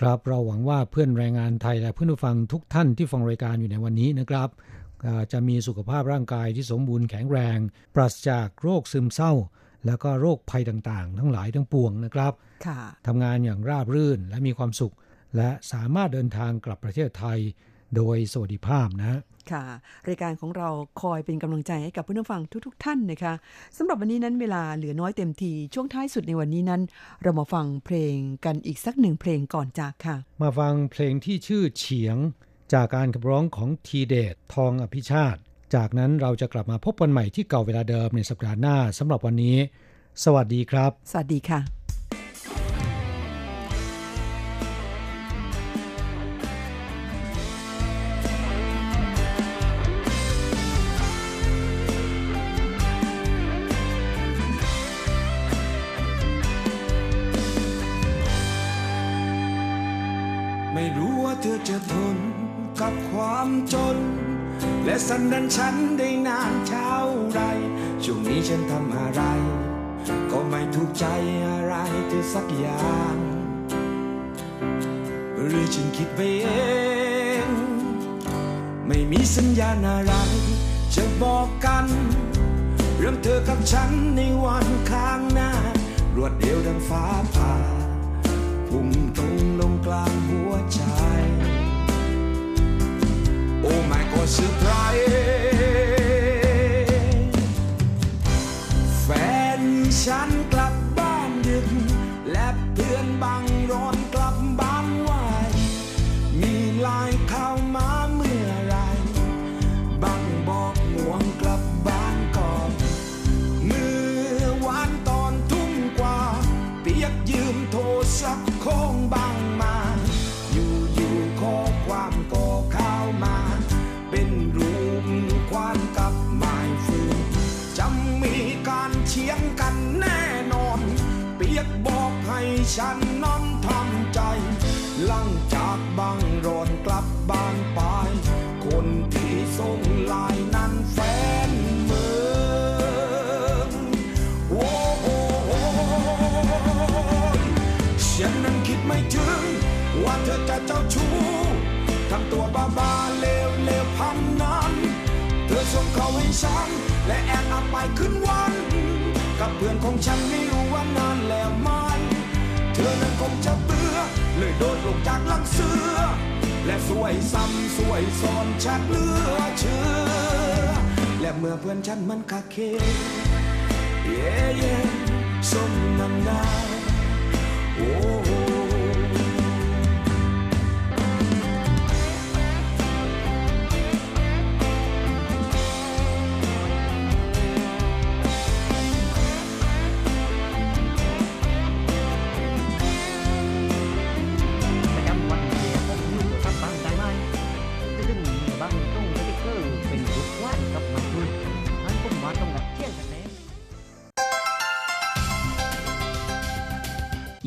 ครับเราหวังว่าเพื่อนแรงงานไทยและเพื่อนผู้ฟังทุกท่านที่ฟังรายการอยู่ในวันนี้นะครับอ่าจะมีสุขภาพร่างกายที่สมบูรณ์แข็งแรง ปราศจากโรคซึมเศร้า แล้วก็โรคภัยต่างๆ ทั้งหลายทั้งปวงนะครับค่ะทำงานอย่างราบรื่นและมีความสุข และสามารถเดินทางกลับประเทศไทย โดยสวัสดิภาพนะค่ะ รายการของเราคอยเป็นกำลังใจให้กับผู้นฟังทุกๆท่านนะคะสำหรับวันนี้นั้นเวลาเหลือน้อยเต็มทีช่วงท้ายสุดในวันนี้นั้น เรามาฟังเพลงกันอีกสักหนึ่งเพลงก่อนจากค่ะ มาฟังเพลงที่ชื่อเฉียง จากการขับร้องของทีเดชทองอภิชาติ จากนั้นเราจะกลับมาพบกันใหม่ที่เก่าเวลาเดิมในสัปดาห์หน้าสำหรับวันนี้ สวัสดีครับ สวัสดีค่ะ สันดันฉันได้นานเท่าไรช่วงนี้ฉันทำอะไร ก็ไม่ถูกใจอะไรเธอสักอย่างหรือฉันคิดไปเอง ไม่มีสัญญาณอะไร จะบอกกัน เรื่องเธอกับฉันในวันข้างหน้ารวดเร็วดังฟ้าผ่าพุ่งตรงลงกลางหัวใจ Oh my god เซอร์ไพรส์แฟนฉันกลับบ้านดึก และเพื่อนบางร้อนกลับบ้านไวมีไลายเข้ามาเมื่อไรบางบอกห่วงกลับบ้านก่อนเมื่อวานตอนทุ่มกว่า เปียกยืมโทรศัพท์ของบางมา บางรอนกลับบ้านไป คนที่ส่งไลายนั้นแฟนเมืองโอ้โหฉันนั้นคิดไม่ถึง ว่าเธอจะเจ้าชู้ทำตัวบ้าบาเลวเลวพันนั้น เธอส่งเขาให้ฉัน และแอบเอาไปขึ้นวัน กับเพื่อนของฉันไม่รู้ โดดลงจากลังเสือ และสวยซ้ำสวยซ้อนชัดเลือเชื่อ และเมื่อเพื่อนฉันมันคาเค เย่เย่สมน้ำหน้าโอ้